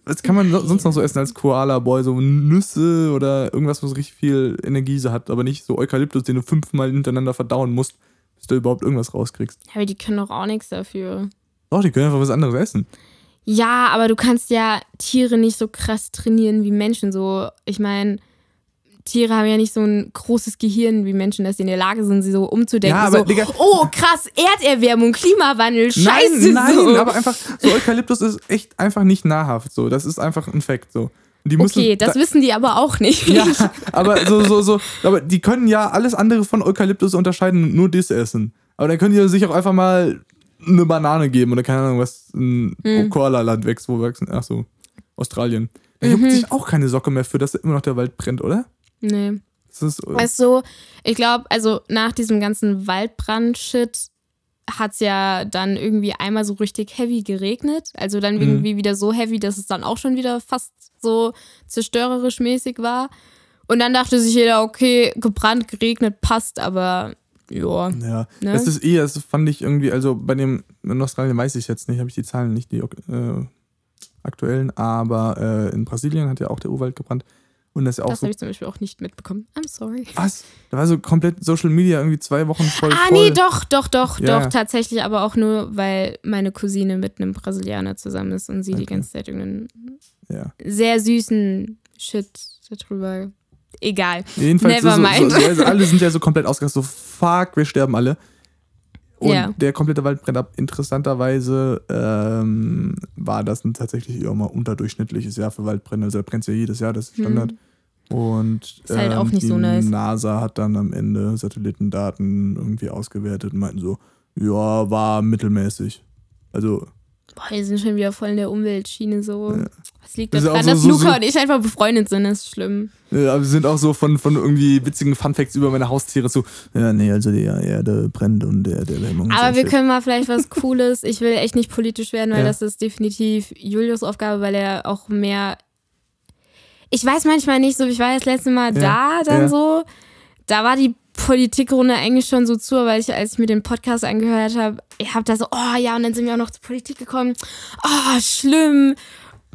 Was kann man so- sonst noch so essen als Koala-Boy? So Nüsse oder irgendwas, was richtig viel Energie so hat, aber nicht so Eukalyptus, den du fünfmal hintereinander verdauen musst, bis du überhaupt irgendwas rauskriegst. Aber die können doch auch nichts dafür. Doch, die können einfach was anderes essen. Ja, aber du kannst ja Tiere nicht so krass trainieren wie Menschen. So, ich meine, Tiere haben ja nicht so ein großes Gehirn wie Menschen, dass sie in der Lage sind, sie so umzudenken. Ja, aber, so, Digga- oh, krass, Erderwärmung, Klimawandel, scheiße. Nein, nein, so. aber einfach, so Eukalyptus ist echt einfach nicht nahrhaft. So, das ist einfach ein Fakt. So. Müssen, Okay, das da, wissen die aber auch nicht. Ja, aber so, so, so, aber die können ja alles andere von Eukalyptus unterscheiden und nur das essen. Aber dann können die sich auch einfach mal eine Banane geben oder keine Ahnung, was ein Hm. Koala-Land wächst, wo wachsen. Ach so, Australien. Da Mhm. juckt sich auch keine Socke mehr für, dass immer noch der Wald brennt, oder? Nee. Das ist, äh, Weißt du, ich glaube, also nach diesem ganzen Waldbrand-Shit hat es ja dann irgendwie einmal so richtig heavy geregnet. Also dann Mhm. irgendwie wieder so heavy, dass es dann auch schon wieder fast so zerstörerisch mäßig war. Und dann dachte sich jeder, okay, gebrannt, geregnet, passt, aber ja. ja, Ne? das ist eh, das fand ich irgendwie, also bei dem, in Australien weiß ich jetzt nicht, habe ich die Zahlen nicht, die äh, aktuellen, aber äh, in Brasilien hat ja auch der Urwald gebrannt. Und das ist ja auch Das so habe ich zum Beispiel auch nicht mitbekommen. I'm sorry. Was? Da war so komplett Social Media irgendwie zwei Wochen voll. Ah, voll. nee, doch, doch, doch, Ja. doch, tatsächlich, aber auch nur, weil meine Cousine mit einem Brasilianer zusammen ist und sie die Okay. ganze Zeit irgendeinen Ja. sehr süßen Shit darüber. Egal. Jedenfalls, Never so, mind. So, so, also alle sind ja so komplett ausgerastet, so fuck, wir sterben alle. Und Ja. der komplette Wald brennt ab. Interessanterweise ähm, war das ein tatsächlich eher mal unterdurchschnittliches Jahr für Waldbrände. Also da brennt ja jedes Jahr, das ist Standard. Hm. Und Ist halt auch ähm, nicht die so nice. NASA hat dann am Ende Satellitendaten irgendwie ausgewertet und meinten so, ja, war mittelmäßig. Also Boah, wir sind schon wieder voll in der Umweltschiene so. Ja. Was liegt Das daran, so- dass so- Luca so- und ich einfach befreundet sind? Das ist schlimm. Ja, aber wir sind auch so von, von irgendwie witzigen Funfacts über meine Haustiere so, ja, nee, also die Erde brennt und der, der Erwärmung. ist Aber wir können mal vielleicht was Cooles. Ich will echt nicht politisch werden, weil Ja. das ist definitiv Julius Aufgabe, weil er auch mehr. Ich weiß manchmal nicht so, ich war das letzte Mal Ja, da, dann so. Da war die Politikrunde eigentlich schon so zu, weil ich, als ich mir den Podcast angehört habe, ich habe da so, oh ja, und dann sind wir auch noch zur Politik gekommen. Oh, schlimm.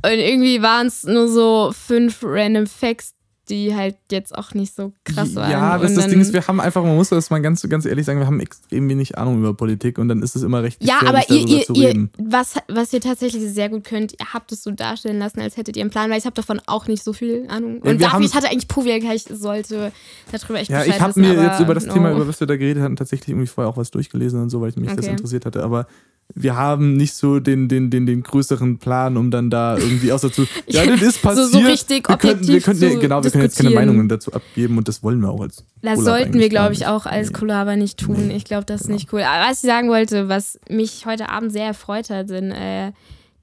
Und irgendwie waren es nur so fünf random Facts, die halt jetzt auch nicht so krass waren. Ja, das, das Ding ist, wir haben einfach, man muss das mal ganz, ganz ehrlich sagen, wir haben extrem wenig Ahnung über Politik und dann ist es immer recht Ja, aber ihr, ihr, zu ihr reden. was, was ihr tatsächlich sehr gut könnt, ihr habt es so darstellen lassen, als hättet ihr einen Plan, weil ich habe davon auch nicht so viel Ahnung. Ja, Und dafür, haben- ich hatte eigentlich Poviak, ich sollte darüber echt Ja, Bescheid ich habe mir jetzt über das no. Thema, über was wir da geredet hatten, tatsächlich irgendwie vorher auch was durchgelesen und so, weil ich mich das Okay. interessiert hatte. Aber wir haben nicht so den, den, den, den größeren Plan, um dann da irgendwie außer zu. Ja, das ist So- passiert. so richtig wir könnten, wir könnten, zu Genau, wir können jetzt keine. Meinungen dazu abgeben und das wollen wir auch als. Das sollten wir, glaube ich, auch als Nee. Kollaba nicht tun. Nee. Ich glaube, das ist Genau. nicht cool. Aber was ich sagen wollte, was mich heute Abend sehr erfreut hat, sind äh,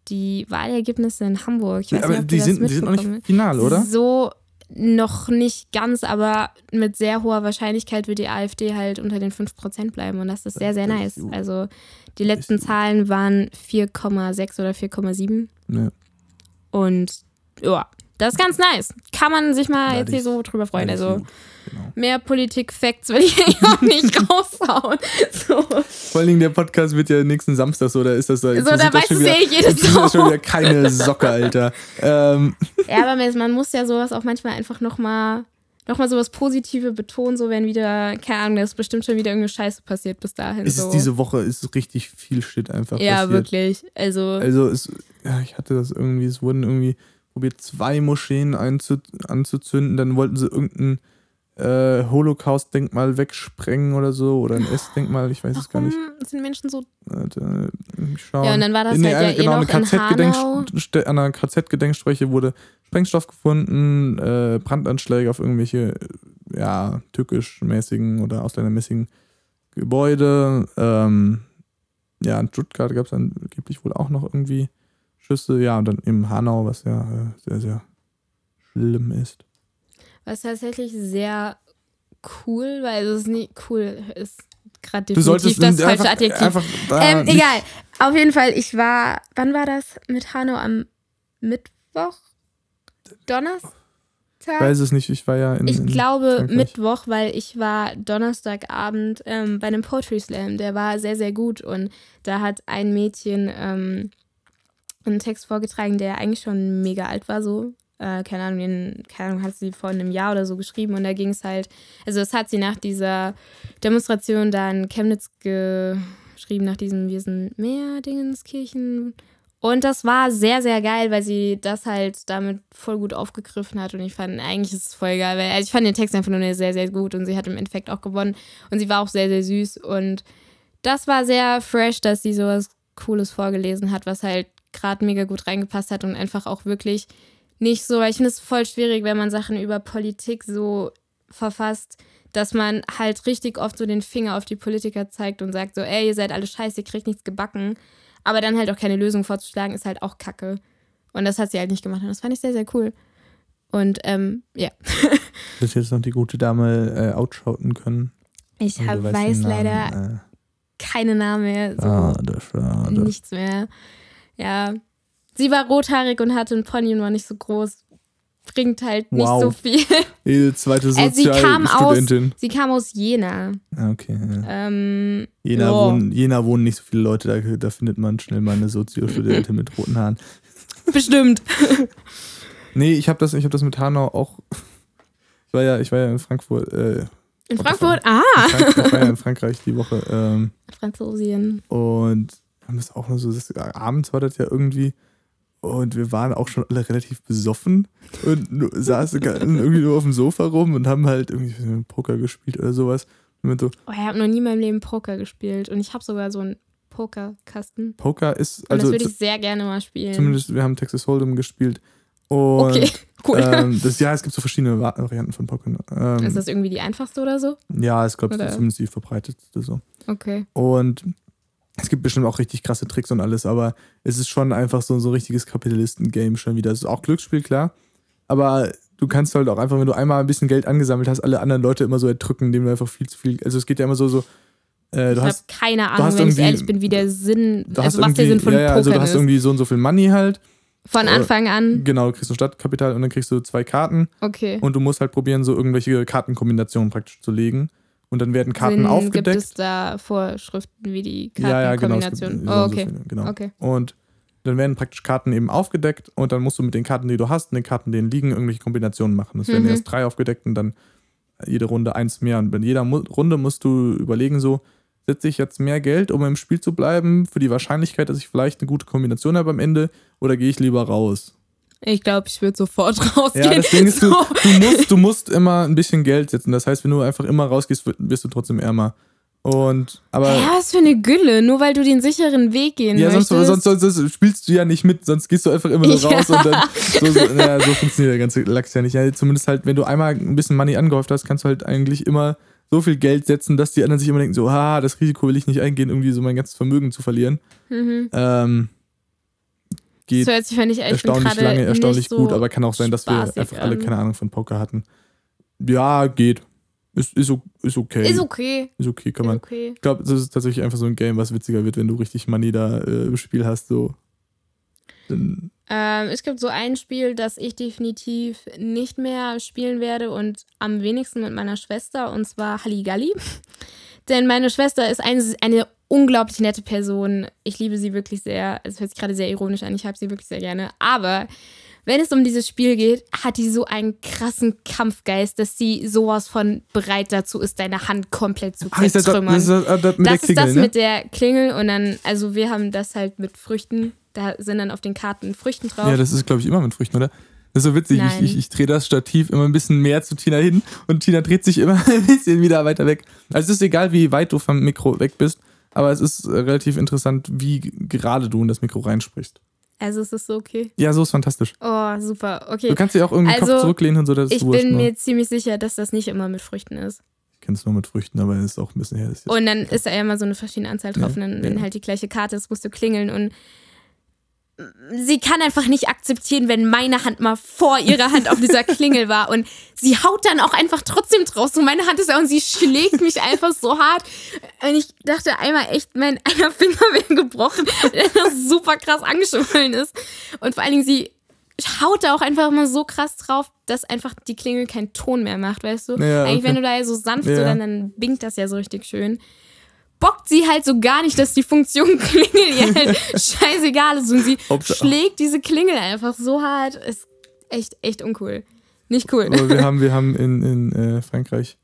die Wahlergebnisse in Hamburg. Ich weiß aber nicht, die sind, die sind noch nicht final, oder? So noch nicht ganz, aber mit sehr hoher Wahrscheinlichkeit wird die AfD halt unter den 5% bleiben und das ist sehr, sehr nice. Also die letzten. Zahlen waren 4,6 oder 4,7 Ja. und ja, Das ist ganz nice. Kann man sich mal Ja, jetzt hier so drüber freuen. Ja, Also. Genau. mehr Politik-Facts will ich auch nicht raushauen. So, Vor allen Dingen der Podcast wird ja nächsten Samstag so, da ist das so. so da weiß es eh jedes Das ist schon Mal. wieder keine Socke, Alter. Ähm, Ja, aber man- muss ja sowas auch manchmal einfach nochmal noch mal sowas Positive betonen, so wenn wieder, keine Ahnung, da ist bestimmt schon wieder irgendeine Scheiße passiert bis dahin. so. ist diese Woche ist richtig viel Shit einfach ja, passiert. wirklich. Also, Also es, ja, ich hatte das irgendwie, es wurden irgendwie probiert, zwei Moscheen einzu, anzuzünden, dann wollten sie irgendein äh, Holocaust-Denkmal wegsprengen oder so, oder ein S-Denkmal, ich weiß es gar warum nicht. sind Menschen so. Warte, ich schau. Ja, und dann war das halt ja eh genau, noch eine in Hanau. KZ-Gedenkst- an einer KZ-Gedenkstreiche wurde Sprengstoff gefunden, äh, Brandanschläge auf irgendwelche, äh, ja, türkisch-mäßigen oder ausländermäßigen Gebäude. Ähm, ja, in Stuttgart gab es angeblich wohl auch noch irgendwie Schüsse. Ja, und dann im Hanau, was ja äh, sehr, sehr schlimm ist. Was tatsächlich sehr cool, weil es ist nicht cool, ist gerade Du solltest definitiv das falsche Adjektiv. einfach ähm, egal. Auf jeden Fall, ich war, wann war das mit Hanau? Am Mittwoch? Donnerstag? Ich weiß es nicht, ich war ja in. Ich in glaube Frankreich. Mittwoch, weil ich war Donnerstagabend ähm, bei einem Poetry Slam. Der war sehr, sehr gut und da hat ein Mädchen ähm, einen Text vorgetragen, der eigentlich schon mega alt war, so. Äh, keine Ahnung, den, keine Ahnung, hat sie vor einem Jahr oder so geschrieben und da ging es halt, also das hat sie nach dieser Demonstration da in Chemnitz geschrieben, nach diesem Wir sind mehr Dingenskirchen. Und das war sehr, sehr geil, weil sie das halt damit voll gut aufgegriffen hat. Und ich fand, eigentlich ist es voll geil, weil also ich fand den Text einfach nur sehr, sehr gut und sie hat im Endeffekt auch gewonnen. Und sie war auch sehr, sehr süß. Und das war sehr fresh, dass sie sowas Cooles vorgelesen hat, was halt gerade mega gut reingepasst hat und einfach auch wirklich nicht so, weil ich finde es voll schwierig, wenn man Sachen über Politik so verfasst, dass man halt richtig oft so den Finger auf die Politiker zeigt und sagt so, ey, ihr seid alle scheiße, ihr kriegt nichts gebacken. Aber dann halt auch keine Lösung vorzuschlagen, ist halt auch kacke. Und das hat sie halt nicht gemacht. Und das fand ich sehr, sehr cool. Und ähm, ja, Dass jetzt noch die gute Dame äh, outschauten können. ich du hab, weiß leider Namen, keine Namen mehr. äh, So Schade, schade. nichts mehr. Ja. Sie war rothaarig und hatte einen Pony und war nicht so groß. Bringt halt nicht Wow. so viel. Jede zweite Äh, sie kam aus- Sozialstudentin. Sie kam aus Jena. Ah, okay. Ja. Ähm, Jena, ja. wohnen, Jena wohnen nicht so viele Leute, da, da findet man schnell mal eine Soziostudentin mit roten Haaren. bestimmt. Nee, ich habe das, ich hab das mit Hanau auch. Ich war ja, ich war ja in Frankfurt. Äh, In Frankfurt? Ah! Frank, ich war ja in Frankreich die Woche. Ähm, Franzosien. und haben das auch noch so, das, abends war das ja irgendwie. Und wir waren auch schon alle relativ besoffen und nur- saßen irgendwie nur auf dem Sofa rum und haben halt irgendwie Poker gespielt oder sowas. Und so, Oh, ich habe noch nie in meinem Leben Poker gespielt. Und ich habe sogar so einen Pokerkasten. Poker ist, Und also das würde zu- ich sehr gerne mal spielen. zumindest, wir haben Texas Hold'em gespielt. Und okay, cool. ähm, das, ja, es gibt so verschiedene Va- Varianten von Poker. Ähm, ist das irgendwie die einfachste oder so? ja, ich glaube, zumindest die verbreitetste so. Okay. Und es gibt bestimmt auch richtig krasse Tricks und alles, aber es ist schon einfach so, so ein richtiges Kapitalisten-Game schon wieder. Es ist auch Glücksspiel, klar. Aber du kannst halt auch einfach, wenn du einmal ein bisschen Geld angesammelt hast, alle anderen Leute immer so erdrücken, indem du einfach viel zu viel. Also es geht ja immer so, so. Äh, Ich habe keine Ahnung, wenn ich ehrlich bin, wie der Sinn, du hast also was der Sinn von ja, ja, Pokern also du hast ist. irgendwie so und so viel Money halt. Von äh, Anfang an. Genau, du kriegst ein Stadtkapital und dann kriegst du zwei Karten Okay. und du musst halt probieren, so irgendwelche Kartenkombinationen praktisch zu legen. Und dann werden Karten Sinn, aufgedeckt. Gibt es da Vorschriften, wie die Ja, ja, genau. Kartenkombination? oh, okay. viele, genau. Okay. Und dann werden praktisch Karten eben aufgedeckt und dann musst du mit den Karten, die du hast, und den Karten, die liegen, irgendwelche Kombinationen machen. Es werden Mhm. erst drei aufgedeckt und dann jede Runde eins mehr. Und bei jeder Mu Runde musst du überlegen, so, setze ich jetzt mehr Geld, um im Spiel zu bleiben, für die Wahrscheinlichkeit, dass ich vielleicht eine gute Kombination habe am Ende, oder gehe ich lieber raus? Ich glaube, ich würde sofort rausgehen. Ja, das Ding ist, du, So. du, musst, du musst immer ein bisschen Geld setzen. Das heißt, wenn du einfach immer rausgehst, wirst du trotzdem ärmer. Und, aber. Ja, was für eine Gülle, nur weil du den sicheren Weg gehen Ja, sonst, möchtest. sonst, sonst, sonst spielst du ja nicht mit, sonst gehst du einfach immer nur Ja. raus und dann so, so, ja, so funktioniert der ganze Lachs ja nicht. Ja, zumindest halt, wenn du einmal ein bisschen Money angehäuft hast, kannst du halt eigentlich immer so viel Geld setzen, dass die anderen sich immer denken, so, ah, das Risiko will ich nicht eingehen, irgendwie so mein ganzes Vermögen zu verlieren. mhm. Ähm, geht Das hört sich, ich erstaunlich lange, erstaunlich nicht so gut, aber kann auch sein, dass wir einfach alle keine Ahnung von Poker hatten. Ja, geht. Ist, ist, ist okay. Ist okay. Ist okay, kann Ist man. okay. Ich glaube, das ist tatsächlich einfach so ein Game, was witziger wird, wenn du richtig Money da äh, im Spiel hast, so. Ähm, es gibt so ein Spiel, das ich definitiv nicht mehr spielen werde und am wenigsten mit meiner Schwester, und zwar Halligalli. Denn meine Schwester ist eine, eine unglaublich nette Person. Ich liebe sie wirklich sehr. Es hört sich gerade sehr ironisch an. Ich habe sie wirklich sehr gerne. Aber wenn es um dieses Spiel geht, hat die so einen krassen Kampfgeist, dass sie sowas von bereit dazu ist, deine Hand komplett zu zertrümmern. Das, das, das, das, das ist das ne? mit der Klingel und dann, also wir haben das halt mit Früchten. Da sind dann auf den Karten Früchten drauf. Ja, das ist, glaube ich, immer mit Früchten, oder? Das ist so witzig. Nein. Ich, ich, ich drehe das Stativ immer ein bisschen mehr zu Tina hin und Tina dreht sich immer ein bisschen wieder weiter weg. Also es ist egal, wie weit du vom Mikro weg bist, aber es ist relativ interessant, wie gerade du in das Mikro reinsprichst. Also ist es so okay? Ja, so ist fantastisch. Oh, super. Okay. Du kannst dich auch irgendwie also, Kopf zurücklehnen und so. Das ich bin mir ziemlich sicher, dass das nicht immer mit Früchten ist. Ich kenne es nur mit Früchten, aber es ist auch ein bisschen her. Und dann ist da ja immer so eine verschiedene Anzahl drauf. Ja, und dann, wenn ja. halt die gleiche Karte ist, musst du klingeln und sie kann einfach nicht akzeptieren, wenn meine Hand mal vor ihrer Hand auf dieser Klingel war. Und sie haut dann auch einfach trotzdem draus. So meine Hand ist ja und sie schlägt mich einfach so hart. Und ich dachte einmal echt, mein einer Finger wäre gebrochen, der super krass angeschwollen ist. Und vor allen Dingen, sie haut da auch einfach immer so krass drauf, dass einfach die Klingel keinen Ton mehr macht, weißt du? Ja, Eigentlich, wenn du da so sanft ja. so, dann, dann bingt das ja so richtig schön bockt sie halt so gar nicht, dass die Funktion Klingel ihr halt scheißegal ist. Und sie schlägt diese Klingel einfach so hart. Ist echt, echt uncool. Nicht cool. Aber wir haben, wir haben in, in äh, Frankreich,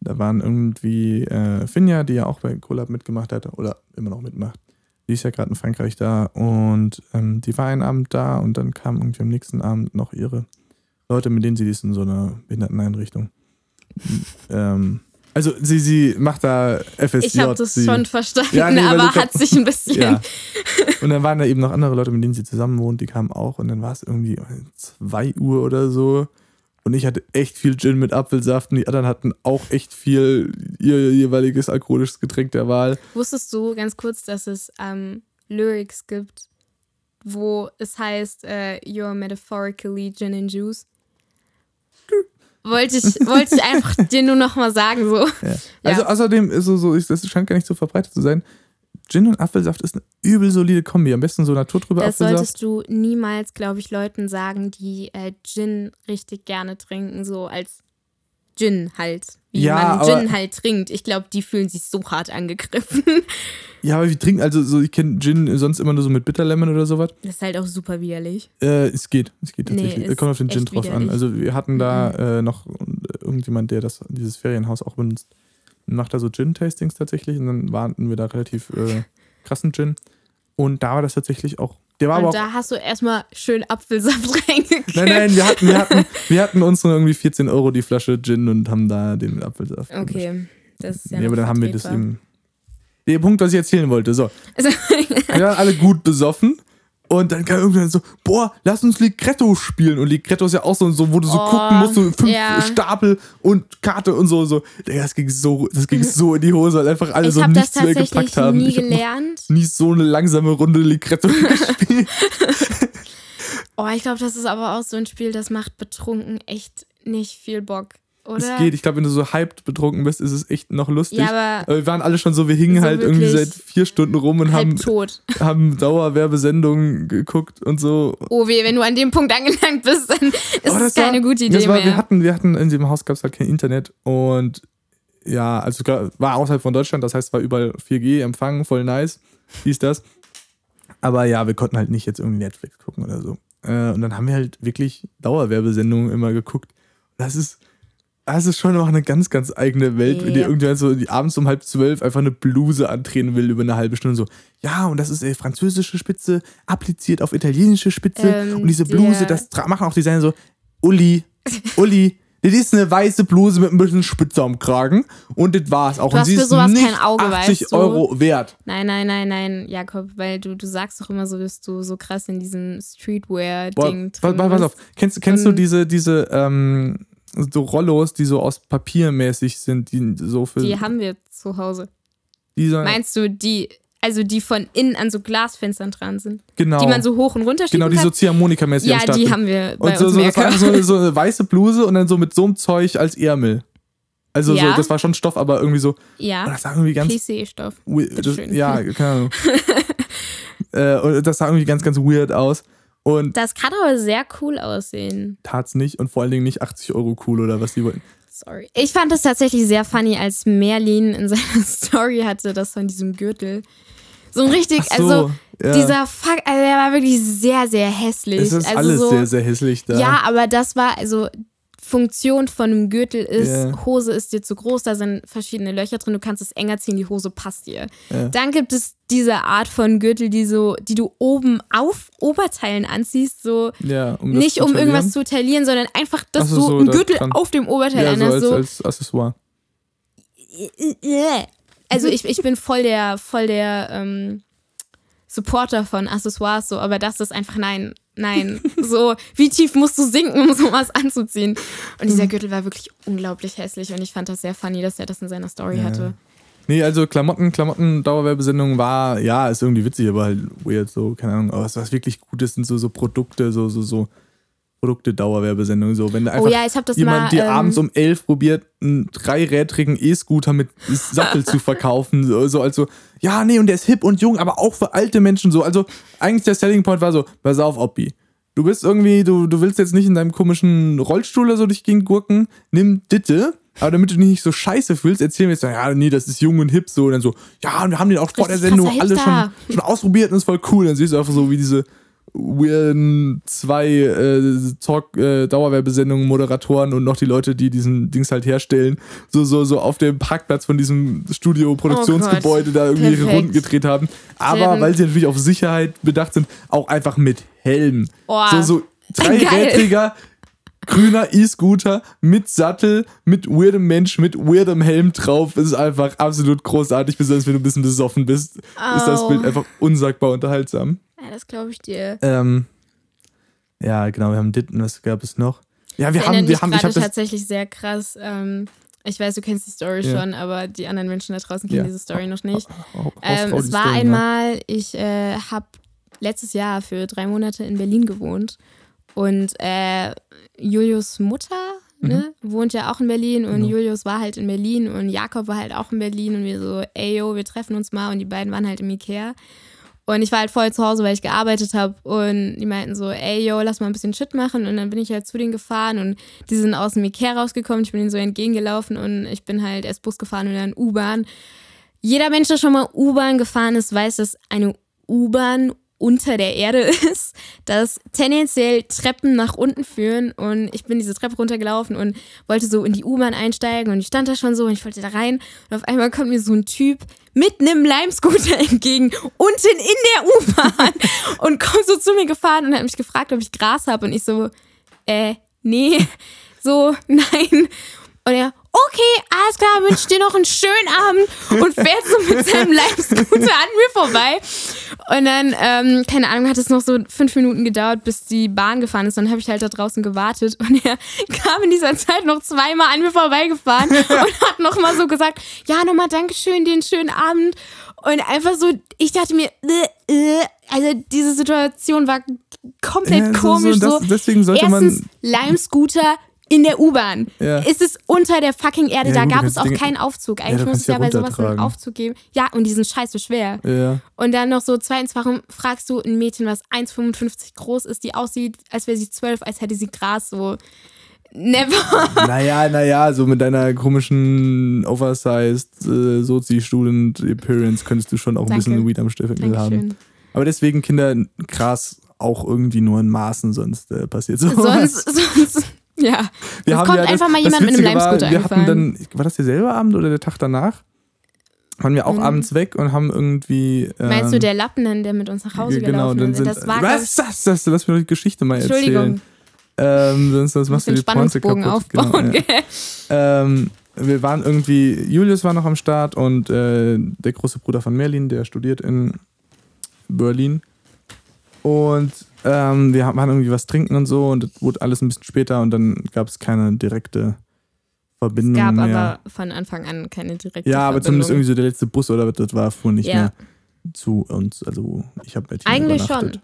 da waren irgendwie äh, Finja, die ja auch bei Collab mitgemacht hat, oder immer noch mitmacht. Die ist ja gerade in Frankreich da und ähm, die war einen Abend da und dann kamen irgendwie am nächsten Abend noch ihre Leute, mit denen sie ist in so einer Behinderteneinrichtung. ähm, also sie, sie macht da FSJ. Ich habe das sie, schon verstanden, ja, nee, aber hat sich ein bisschen. Ja. Und dann waren da eben noch andere Leute, mit denen sie zusammen wohnt, die kamen auch und dann war es irgendwie 2 Uhr oder so. Und ich hatte echt viel Gin mit Apfelsaft und die anderen hatten auch echt viel ihr jeweiliges alkoholisches Getränk der Wahl. Wusstest du ganz kurz, dass es ähm, Lyrics gibt, wo es heißt, uh, You're metaphorically Gin and Juice? Wollte ich, wollte ich einfach dir nur noch mal sagen. So. Ja. Also ja. außerdem ist so, so, das scheint gar nicht so verbreitet zu sein. Gin und Apfelsaft ist eine übel solide Kombi. Am besten so das Apfelsaft. Das solltest du niemals, glaube ich, Leuten sagen, die äh, Gin richtig gerne trinken, so als Gin halt. Wie ja, man Gin halt trinkt. Ich glaube, die fühlen sich so hart angegriffen. Ja, aber wir trinken, also so, ich kenne Gin sonst immer nur so mit Bitterlemon oder sowas. Das ist halt auch super widerlich. Äh, es geht, es geht tatsächlich. Nee, kommt auf den Gin drauf widerlich. an. Also wir hatten da mhm. äh, noch irgendjemand, der das, dieses Ferienhaus auch benutzt, macht da so Gin-Tastings tatsächlich und dann warten wir da relativ äh, krassen Gin. Und da war das tatsächlich auch der war und aber da hast du erstmal schön Apfelsaft reingekippt. Nein, nein, wir hatten, wir hatten, wir hatten uns nur irgendwie 14 Euro die Flasche Gin und haben da den Apfelsaft. Okay, das ist ja. Nee, aber dann haben wir das eben. Der Punkt, was ich erzählen wollte. So. Also, wir waren alle gut besoffen. Und dann kam irgendwann so, boah, lass uns Ligretto spielen. Und Ligretto ist ja auch so, so wo du so oh, gucken musst, so fünf ja. Stapel und Karte und so. so. Das ging so, das ging so in die Hose, weil einfach alle ich so nichts mehr gepackt haben. Nie ich habe gelernt. nie so eine langsame Runde Ligretto gespielt. oh, ich glaube, das ist aber auch so ein Spiel, das macht betrunken echt nicht viel Bock. Oder? Es geht. Ich glaube, wenn du so hyped betrunken bist, ist es echt noch lustig. Ja, aber, aber wir waren alle schon so, wir hingen so halt irgendwie seit vier Stunden rum und haben, tot. haben Dauerwerbesendungen geguckt und so. Oh weh, wenn du an dem Punkt angelangt bist, dann ist oh, das keine war, gute Idee war, mehr. Wir hatten, wir hatten in dem Haus gab es halt kein Internet und ja, also war außerhalb von Deutschland, das heißt, war überall 4G empfangen, voll nice, hieß das. Aber ja, wir konnten halt nicht jetzt irgendwie Netflix gucken oder so. Äh, und dann haben wir halt wirklich Dauerwerbesendungen immer geguckt. Das ist das ist schon noch eine ganz, ganz eigene Welt, wenn dir irgendjemand so die abends um halb zwölf einfach eine Bluse antreten will über eine halbe Stunde. So, ja, und das ist äh, französische Spitze, appliziert auf italienische Spitze. Ähm, und diese Bluse, das machen auch Designer so, Uli, Uli, das ist eine weiße Bluse mit ein bisschen Spitze am Kragen und das war's auch. Du und sie ist nicht Auge, 80 weißt du? Euro wert. Nein, nein, nein, nein, Jakob, weil du, du sagst doch immer so, dass du so krass in diesem Streetwear-Ding drin pass, pass auf, kennst, kennst du diese, diese, ähm, so Rollos, die so aus Papier mäßig sind, die so für. Die haben wir zu Hause. Meinst du, die, also die von innen an so Glasfenstern dran sind? Genau. Die man so hoch und runter Genau, die so Ziehharmonika-mäßig Ja, die haben wir bei und so, uns so, das war so, so eine weiße Bluse und dann so mit so einem Zeug als Ärmel. Also ja. so, das war schon Stoff, aber irgendwie so. Ja. Das sah irgendwie ganz. PC-Stoff. Ja, keine Ahnung. äh, und das sah irgendwie ganz, ganz weird aus. Und Das kann aber sehr cool aussehen. tat's nicht und vor allen Dingen nicht 80 Euro cool oder was die wollten. Sorry. Ich fand es tatsächlich sehr funny, als Merlin in seiner Story hatte, das von diesem Gürtel. So ein richtig, so, also ja. dieser Fuck, also der war wirklich sehr, sehr hässlich. Es ist also alles so, sehr, sehr hässlich da. Ja, aber das war, also Funktion von einem Gürtel ist, Ja. Hose ist dir zu groß, da sind verschiedene Löcher drin, du kannst es enger ziehen, die Hose passt dir. Ja. Dann gibt es diese Art von Gürtel, die so, die du oben auf Oberteilen anziehst, so Ja, um nicht um irgendwas zu taillieren, sondern einfach, dass so, du so einen da Gürtel auf dem Oberteil Ja, so anhast. als, So, als Accessoire. also ich, ich bin voll der, voll der ähm, Supporter von Accessoires, so, aber das ist einfach nein, nein. So, wie tief musst du sinken, um sowas anzuziehen? Und dieser Gürtel war wirklich unglaublich hässlich und ich fand das sehr funny, dass er das in seiner Story Ja. hatte. Nee, also Klamotten, Klamotten, Dauerwerbesendung war, ja, ist irgendwie witzig, aber halt weird, so, keine Ahnung. Aber was, was wirklich gut ist, sind so, so Produkte, so, so, so Produkte-Dauerwerbesendung. So, wenn da einfach Oh ja, jemand mal. dir ähm, abends um elf probiert, einen dreirädrigen E-Scooter mit Sattel zu verkaufen. So, so, also, ja, nee, und der ist hip und jung, aber auch für alte Menschen so. Also, eigentlich der Selling Point war so, pass auf, Oppi. Du bist irgendwie, du, du willst jetzt nicht in deinem komischen Rollstuhl oder so dich gegen gurken, nimm Ditte. Aber damit du dich nicht so scheiße fühlst, erzählen wir jetzt, ja, nee, das ist jung und hip so. Und dann so, ja, und wir haben den auch vor der Sendung alle schon, schon ausprobiert und ist voll cool. Dann siehst du einfach so, wie diese weirden zwei äh, Talk äh, Dauerwerbesendungen Moderatoren und noch die Leute, die diesen Dings halt herstellen, so so so auf dem Parkplatz von diesem Studio Produktionsgebäude Oh da irgendwie ihre Perfekt. Runden gedreht haben, aber Sehr weil sie natürlich auf Sicherheit bedacht sind, auch einfach mit Helm. Oh, so so dreirädriger grüner E-Scooter mit Sattel, mit weirdem Mensch, mit weirdem Helm drauf. Es ist einfach absolut großartig, besonders wenn du ein bisschen besoffen bist. Ist das. Bild einfach unsagbar unterhaltsam. Ja, das glaube ich dir. Ähm, ja, genau, wir haben Ditten, was gab es noch? Ja, wir Das haben, wir haben, ich habe das. tatsächlich sehr krass. Ähm, ich weiß, du kennst die Story Ja. schon, aber die anderen Menschen da draußen kennen Ja. diese Story noch nicht. Hau- Ähm, hausfrau es die war Story, ne? einmal, ich äh, habe letztes Jahr für drei Monate in Berlin gewohnt und äh, Julius Mutter ne, wohnt ja auch in Berlin und Mhm. Genau. Julius war halt in Berlin und Jakob war halt auch in Berlin und wir so, ey yo, wir treffen uns mal und die beiden waren halt im Ikea. Und ich war halt voll zu Hause, weil ich gearbeitet habe. Und die meinten so, ey, yo, lass mal ein bisschen Shit machen. Und dann bin ich halt zu denen gefahren und die sind aus dem Ikea rausgekommen. Ich bin ihnen so entgegengelaufen und ich bin halt erst Bus gefahren und dann U-Bahn. Jeder Mensch, der schon mal U-Bahn gefahren ist, weiß, dass eine U-Bahn unter der Erde ist, dass tendenziell Treppen nach unten führen. Und ich bin diese Treppe runtergelaufen und wollte so in die U-Bahn einsteigen und ich stand da schon so und ich wollte da rein. Und auf einmal kommt mir so ein Typ mit einem Lime-Scooter entgegen, unten in der U-Bahn und kommt so zu mir gefahren und hat mich gefragt, ob ich Gras habe und ich so, äh, nee, so, nein. Und er, okay, alles klar, wünsche dir noch einen schönen Abend und fährt so mit seinem Live-Scooter an mir vorbei. Und dann, ähm, keine Ahnung, hat es noch so fünf Minuten gedauert, bis die Bahn gefahren ist. Dann habe ich halt da draußen gewartet und er kam in dieser Zeit noch zweimal an mir vorbeigefahren und hat nochmal so gesagt, ja, nochmal Dankeschön, dir einen schönen Abend. Und einfach so, ich dachte mir, äh, äh, also diese Situation war komplett Ja, so- komisch. so, das- deswegen sollte man- Erstens, Lime-Scooter in der U-Bahn. Ja. Ist es unter der fucking Erde? Ja, da gut, gab es auch Dinge- keinen Aufzug. Ja, Eigentlich du muss es ja ja bei sowas einen. Aufzug geben. Ja, und die sind scheiße schwer. Ja. Und dann noch so zweitens, warum fragst du ein Mädchen, was 1,55 groß ist, die aussieht, als wäre sie zwölf, als hätte sie Gras so. Never. Naja, naja, so mit deiner komischen Oversized äh, Sozi-Student-Appearance könntest du schon auch ein Danke. bisschen Weed am Stiefel haben. Aber deswegen, Kinder, Gras auch irgendwie nur in Maßen, sonst äh, passiert sowas. Sonst, sonst, ja. Wir es haben kommt ja einfach mal das jemand mit einem Limescooter Wir hatten dann, war das derselbe Abend oder der Tag danach? Waren wir auch Mhm. abends weg und haben irgendwie. Ähm, Meinst du der Lappen, der mit uns nach Hause genau, gelaufen dann ist? sind, Das war, glaub was ist das? das? Lass mir doch die Geschichte mal Entschuldigung. erzählen. Ähm, sonst, sonst machst du die Pointe Spannungsbogen kaputt. aufbauen. Genau, ja. ähm, wir waren irgendwie, Julius war noch am Start und äh, der große Bruder von Merlin, der studiert in Berlin. Und ähm, wir waren irgendwie was trinken und so und das wurde alles ein bisschen später und dann gab es keine direkte Verbindung Es gab mehr. aber von Anfang an keine direkte ja, aber Verbindung. zumindest irgendwie so der letzte Bus oder was das war, fuhr nicht Ja. mehr zu uns. Also ich habe Eigentlich übernachtet.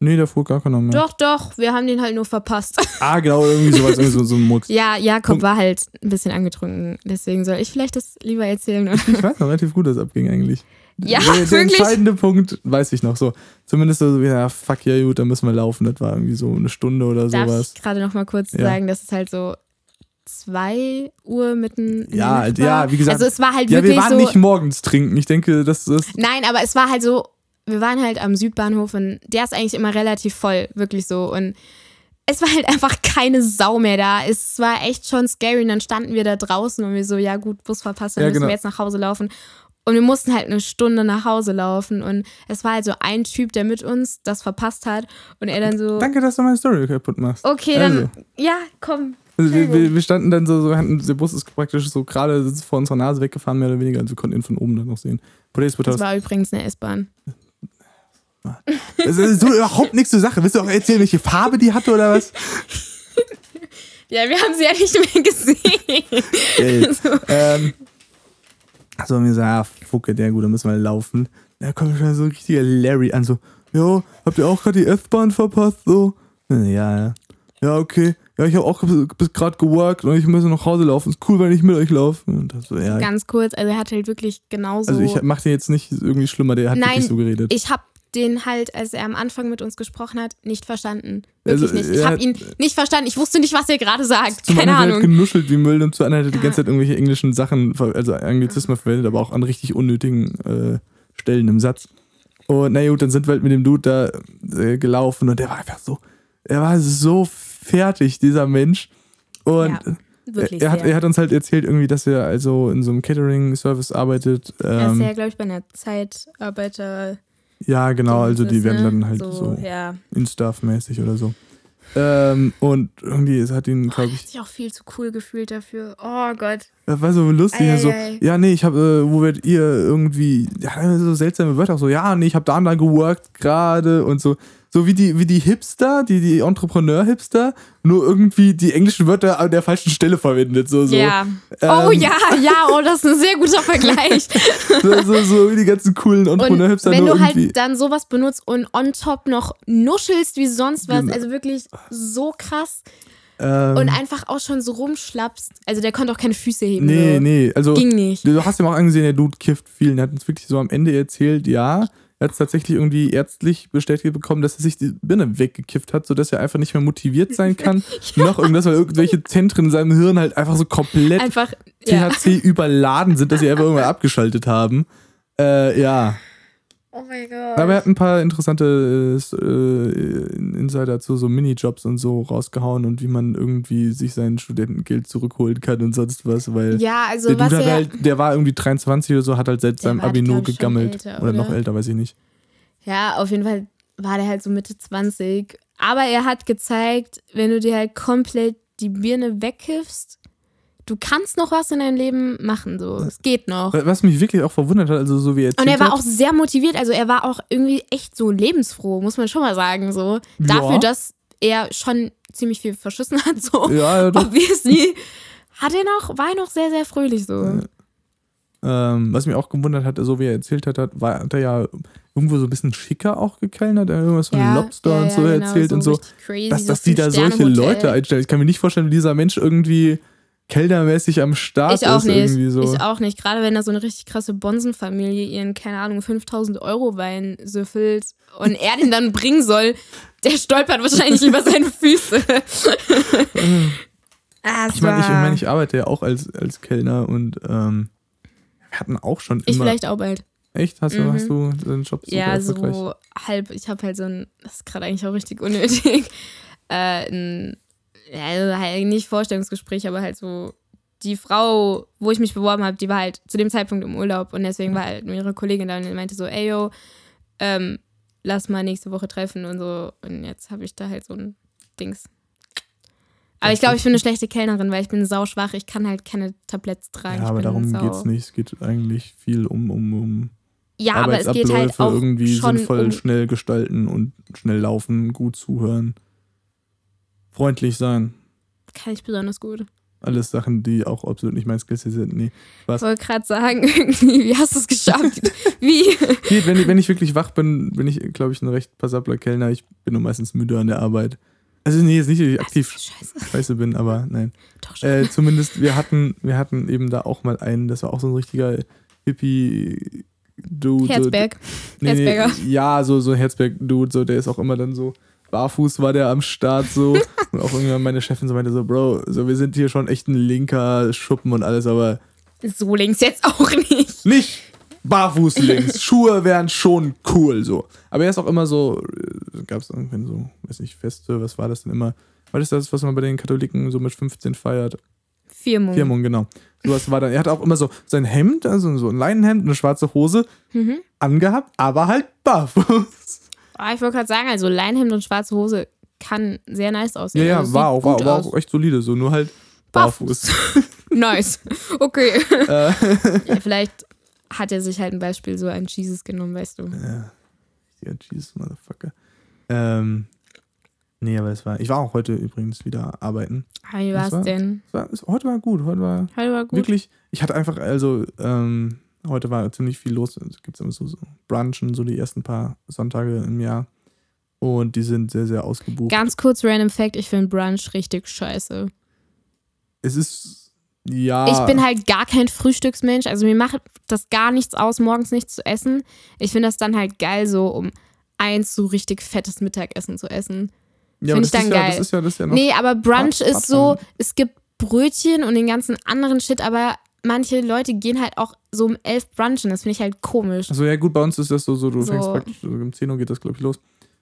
Nee, da fuhr gar keiner mehr. Doch, doch, wir haben den halt nur verpasst. Ah, genau, irgendwie sowas, irgendwie so, so ein Mucks. ja, Jakob Punkt. war halt ein bisschen angetrunken. Deswegen soll ich vielleicht das lieber erzählen. Ich weiß noch relativ gut, dass es abging eigentlich. Ja, der, der wirklich? entscheidende Punkt weiß ich noch so. Zumindest so, ja, fuck ja, gut, dann müssen wir laufen. Das war irgendwie so eine Stunde oder Darf sowas. ich gerade noch mal kurz Ja. sagen, dass es halt so 2 Uhr mitten in der Ja, Nacht ja, war? wie gesagt, Also es war halt Ja, wir wirklich waren so... nicht morgens trinken. Ich denke, das ist. Nein, aber es war halt so, wir waren halt am Südbahnhof und der ist eigentlich immer relativ voll, wirklich so. Und es war halt einfach keine Sau mehr da. Es war echt schon scary. Und dann standen wir da draußen und wir so, ja gut, Bus verpasst, dann Ja, müssen genau. wir jetzt nach Hause laufen. Und wir mussten halt eine Stunde nach Hause laufen. Und es war halt so ein Typ, der mit uns das verpasst hat. Und er dann so, Danke, dass du meine Story kaputt machst. okay, dann, ja, komm. Also wir, wir, wir standen dann so, so hatten, der Bus ist praktisch so gerade vor unserer Nase weggefahren, mehr oder weniger. Also wir konnten ihn von oben dann noch sehen. Das war übrigens eine S-Bahn. Das ist so überhaupt nichts zur Sache. Willst du auch erzählen, welche Farbe die hatte oder was? Ja, wir haben sie ja nicht mehr gesehen. Geil. ähm, also haben wir gesagt, ja, Fucke, der gut, dann müssen wir laufen. Da kommt schon so ein richtiger Larry an, so, jo, habt ihr auch gerade die S-Bahn verpasst? So, ja, ja. Ja, okay. Ja, ich habe auch bis, gerade geworkt und ich muss nach Hause laufen. Ist cool, wenn ich mit euch laufe. So, ja. Ganz kurz, also er hat halt wirklich genauso. Also ich mach den jetzt nicht irgendwie schlimmer, der hat Nein, wirklich so geredet. Ich habe den halt, als er am Anfang mit uns gesprochen hat, nicht verstanden. Wirklich Also, nicht. Ich habe hat- ihn nicht verstanden. Ich wusste nicht, was er gerade sagt. Zum Keine hat er Ahnung. genuschelt wie Müll und zum anderen hat er die ganze Zeit irgendwelche englischen Sachen, also Anglizismen verwendet, aber auch an richtig unnötigen äh, Stellen im Satz. Und na gut, dann sind wir halt mit dem Dude da äh, gelaufen und der war einfach so, er war so fertig, dieser Mensch. Und Ja, Wirklich. er, hat, er hat uns halt erzählt irgendwie, dass er also in so einem Catering-Service arbeitet. er ist Ähm, ja, glaube ich, bei einer Zeitarbeiter. Ja, genau, also die werden ne? dann halt so, Ja. Instaff-mäßig oder so. Ähm, und irgendwie, es hat ihn, Oh, glaube ich, hat sich auch viel zu cool gefühlt dafür. Oh Gott. Das war so lustig. Ei, so, ei, ja, nee, ich habe, äh, wo werdet ihr irgendwie, ja, so seltsame Wörter, auch so, ja, nee, ich habe da und da geworkt gerade und so. So wie die, wie die Hipster, die, die Entrepreneur-Hipster, nur irgendwie die englischen Wörter an der falschen Stelle verwendet. So, so, Ja. oh Ähm. ja, ja, oh, das ist ein sehr guter Vergleich. so, so, so wie die ganzen coolen Entrepreneur-Hipster wenn du halt dann sowas benutzt und on top noch nuschelst wie sonst was, Genau. also wirklich so krass ähm, und einfach auch schon so rumschlappst. Also der konnte auch keine Füße heben. nee, so. nee, also. Ging nicht. Du hast ja auch angesehen, der Dude kifft viel. Er hat uns wirklich so am Ende erzählt, ja, er hat es tatsächlich irgendwie ärztlich bestätigt bekommen, dass er sich die Birne weggekifft hat, sodass er einfach nicht mehr motiviert sein kann. Noch irgendwas, weil irgendwelche Zentren in seinem Hirn halt einfach so komplett Einfach, ja. THC überladen sind, dass sie einfach irgendwann abgeschaltet haben. Äh, ja. Oh mein Gott. Aber er hat ein paar interessante äh, Insider zu so Minijobs und so rausgehauen und wie man irgendwie sich sein Studentengeld zurückholen kann und sonst was, weil ja, also der was Dude er, halt, der war irgendwie 23 oder so, hat halt seit seinem Abi nur gegammelt. älter, oder noch oder? älter, weiß ich nicht. ja, auf jeden Fall war der halt so Mitte 20. Aber er hat gezeigt, wenn du dir halt komplett die Birne wegkiffst, du kannst noch was in deinem Leben machen, so. Es geht noch. Was mich wirklich auch verwundert hat, also so wie er Und er war hat, auch sehr motiviert, also er war auch irgendwie echt so lebensfroh, muss man schon mal sagen, so. Ja. Dafür, dass er schon ziemlich viel verschissen hat, so. Ja, ja, doch. Obviously. Hat er noch, war er noch sehr, sehr fröhlich, so. ähm, was mich auch gewundert hat, so wie er erzählt hat, hat, war, hat er ja irgendwo so ein bisschen schicker auch gekellnert, er hat irgendwas von Lobster und so genau, erzählt und so. Crazy, Dass, so dass die da solche. Leute einstellen. Ich kann mir nicht vorstellen, wie dieser Mensch irgendwie kellnermäßig am Start Ich auch ist. nicht. Irgendwie so. Ich auch nicht. Gerade wenn da so eine richtig krasse Bonsenfamilie ihren, keine Ahnung, 5000 Euro Wein süffelt und er den dann bringen soll, der stolpert wahrscheinlich über seine Füße. Ah, Ich meine, ich, ich, mein, ich arbeite ja auch als, als Kellner und ähm, wir hatten auch schon Ich immer. vielleicht auch bald. Echt? Hast du, Mhm. hast du deinen Job super Ja, so halb. Ich habe halt so ein, das ist gerade eigentlich auch richtig unnötig, äh, ein, also halt nicht Vorstellungsgespräch, aber halt so die Frau, wo ich mich beworben habe, die war halt zu dem Zeitpunkt im Urlaub und deswegen war halt nur ihre Kollegin da und meinte so, ey yo, ähm, lass mal nächste Woche treffen und so. Und jetzt habe ich da halt so ein Dings. Aber ich glaube, ich bin eine schlechte Kellnerin, weil ich bin sauschwach. Ich kann halt keine Tabletts tragen. Ja, aber darum sau- geht's nicht. Es geht eigentlich viel um, um, um Ja, aber es geht halt auch irgendwie schon sinnvoll um schnell gestalten und schnell laufen, gut zuhören, freundlich sein. Kann ich besonders gut. Alles Sachen, die auch absolut nicht mein Skillset sind. Nee, was? Ich wollte gerade sagen, irgendwie, wie hast du es geschafft? wie? Geht, wenn, ich, wenn ich wirklich wach bin, bin ich, glaube ich, ein recht passabler Kellner. Ich bin nur meistens müde an der Arbeit. Also nee, jetzt nicht, dass ich aktiv scheiße. scheiße bin, aber nein. Äh, zumindest, wir hatten, wir hatten eben da auch mal einen, das war auch so ein richtiger Hippie-Dude. Herzberg. So, nee, Herzberger. Nee, ja, so, so Herzberg-Dude, so, der ist auch immer dann so barfuß war der am Start so. und auch irgendwann meine Chefin so meinte so, Bro, so wir sind hier schon echt ein linker Schuppen und alles, aber. So links jetzt auch nicht. Nicht barfuß links. Schuhe wären schon cool so. Aber er ist auch immer so, äh, gab es irgendwann so, weiß nicht, Feste, was war das denn immer? Was ist das, was man bei den Katholiken so mit 15 feiert? Firmung. Firmung, genau. Sowas war dann. Er hat auch immer so sein Hemd, also so ein Leinenhemd, eine schwarze Hose mhm. angehabt, aber halt barfuß. Ah, ich wollte gerade sagen, also Leinhemd und schwarze Hose kann sehr nice aussehen. Ja, ja, also war, auch, war, war auch echt solide, so nur halt barfuß. nice. Okay. Äh. ja, vielleicht hat er sich halt ein Beispiel so ein Jesus genommen, weißt du. Ja, ja Jesus, Motherfucker. Ähm, nee, aber es war. Ich war auch heute übrigens wieder arbeiten. Wie war's war, denn? War, es, heute war gut. Heute war, heute war gut. wirklich. Ich hatte einfach, also, ähm, Heute war ziemlich viel los. Es gibt immer so, so Brunchen, so die ersten paar Sonntage im Jahr. Und die sind sehr, sehr ausgebucht. Ganz kurz Random Fact: Ich finde Brunch richtig scheiße. Es ist. Ja. Ich bin halt gar kein Frühstücksmensch. Also mir macht das gar nichts aus, morgens nichts zu essen. Ich finde das dann halt geil, so um eins so richtig fettes Mittagessen zu essen. Ja, finde ich dann geil. Ja, das ist ja, das ist ja noch nee, aber Brunch ist so, es gibt Brötchen und den ganzen anderen Shit, aber manche Leute gehen halt auch so um elf brunchen. Das finde ich halt komisch. Also ja, gut, bei uns ist das so, so du so. fängst praktisch, also um 10 Uhr geht das, glaube ich, los.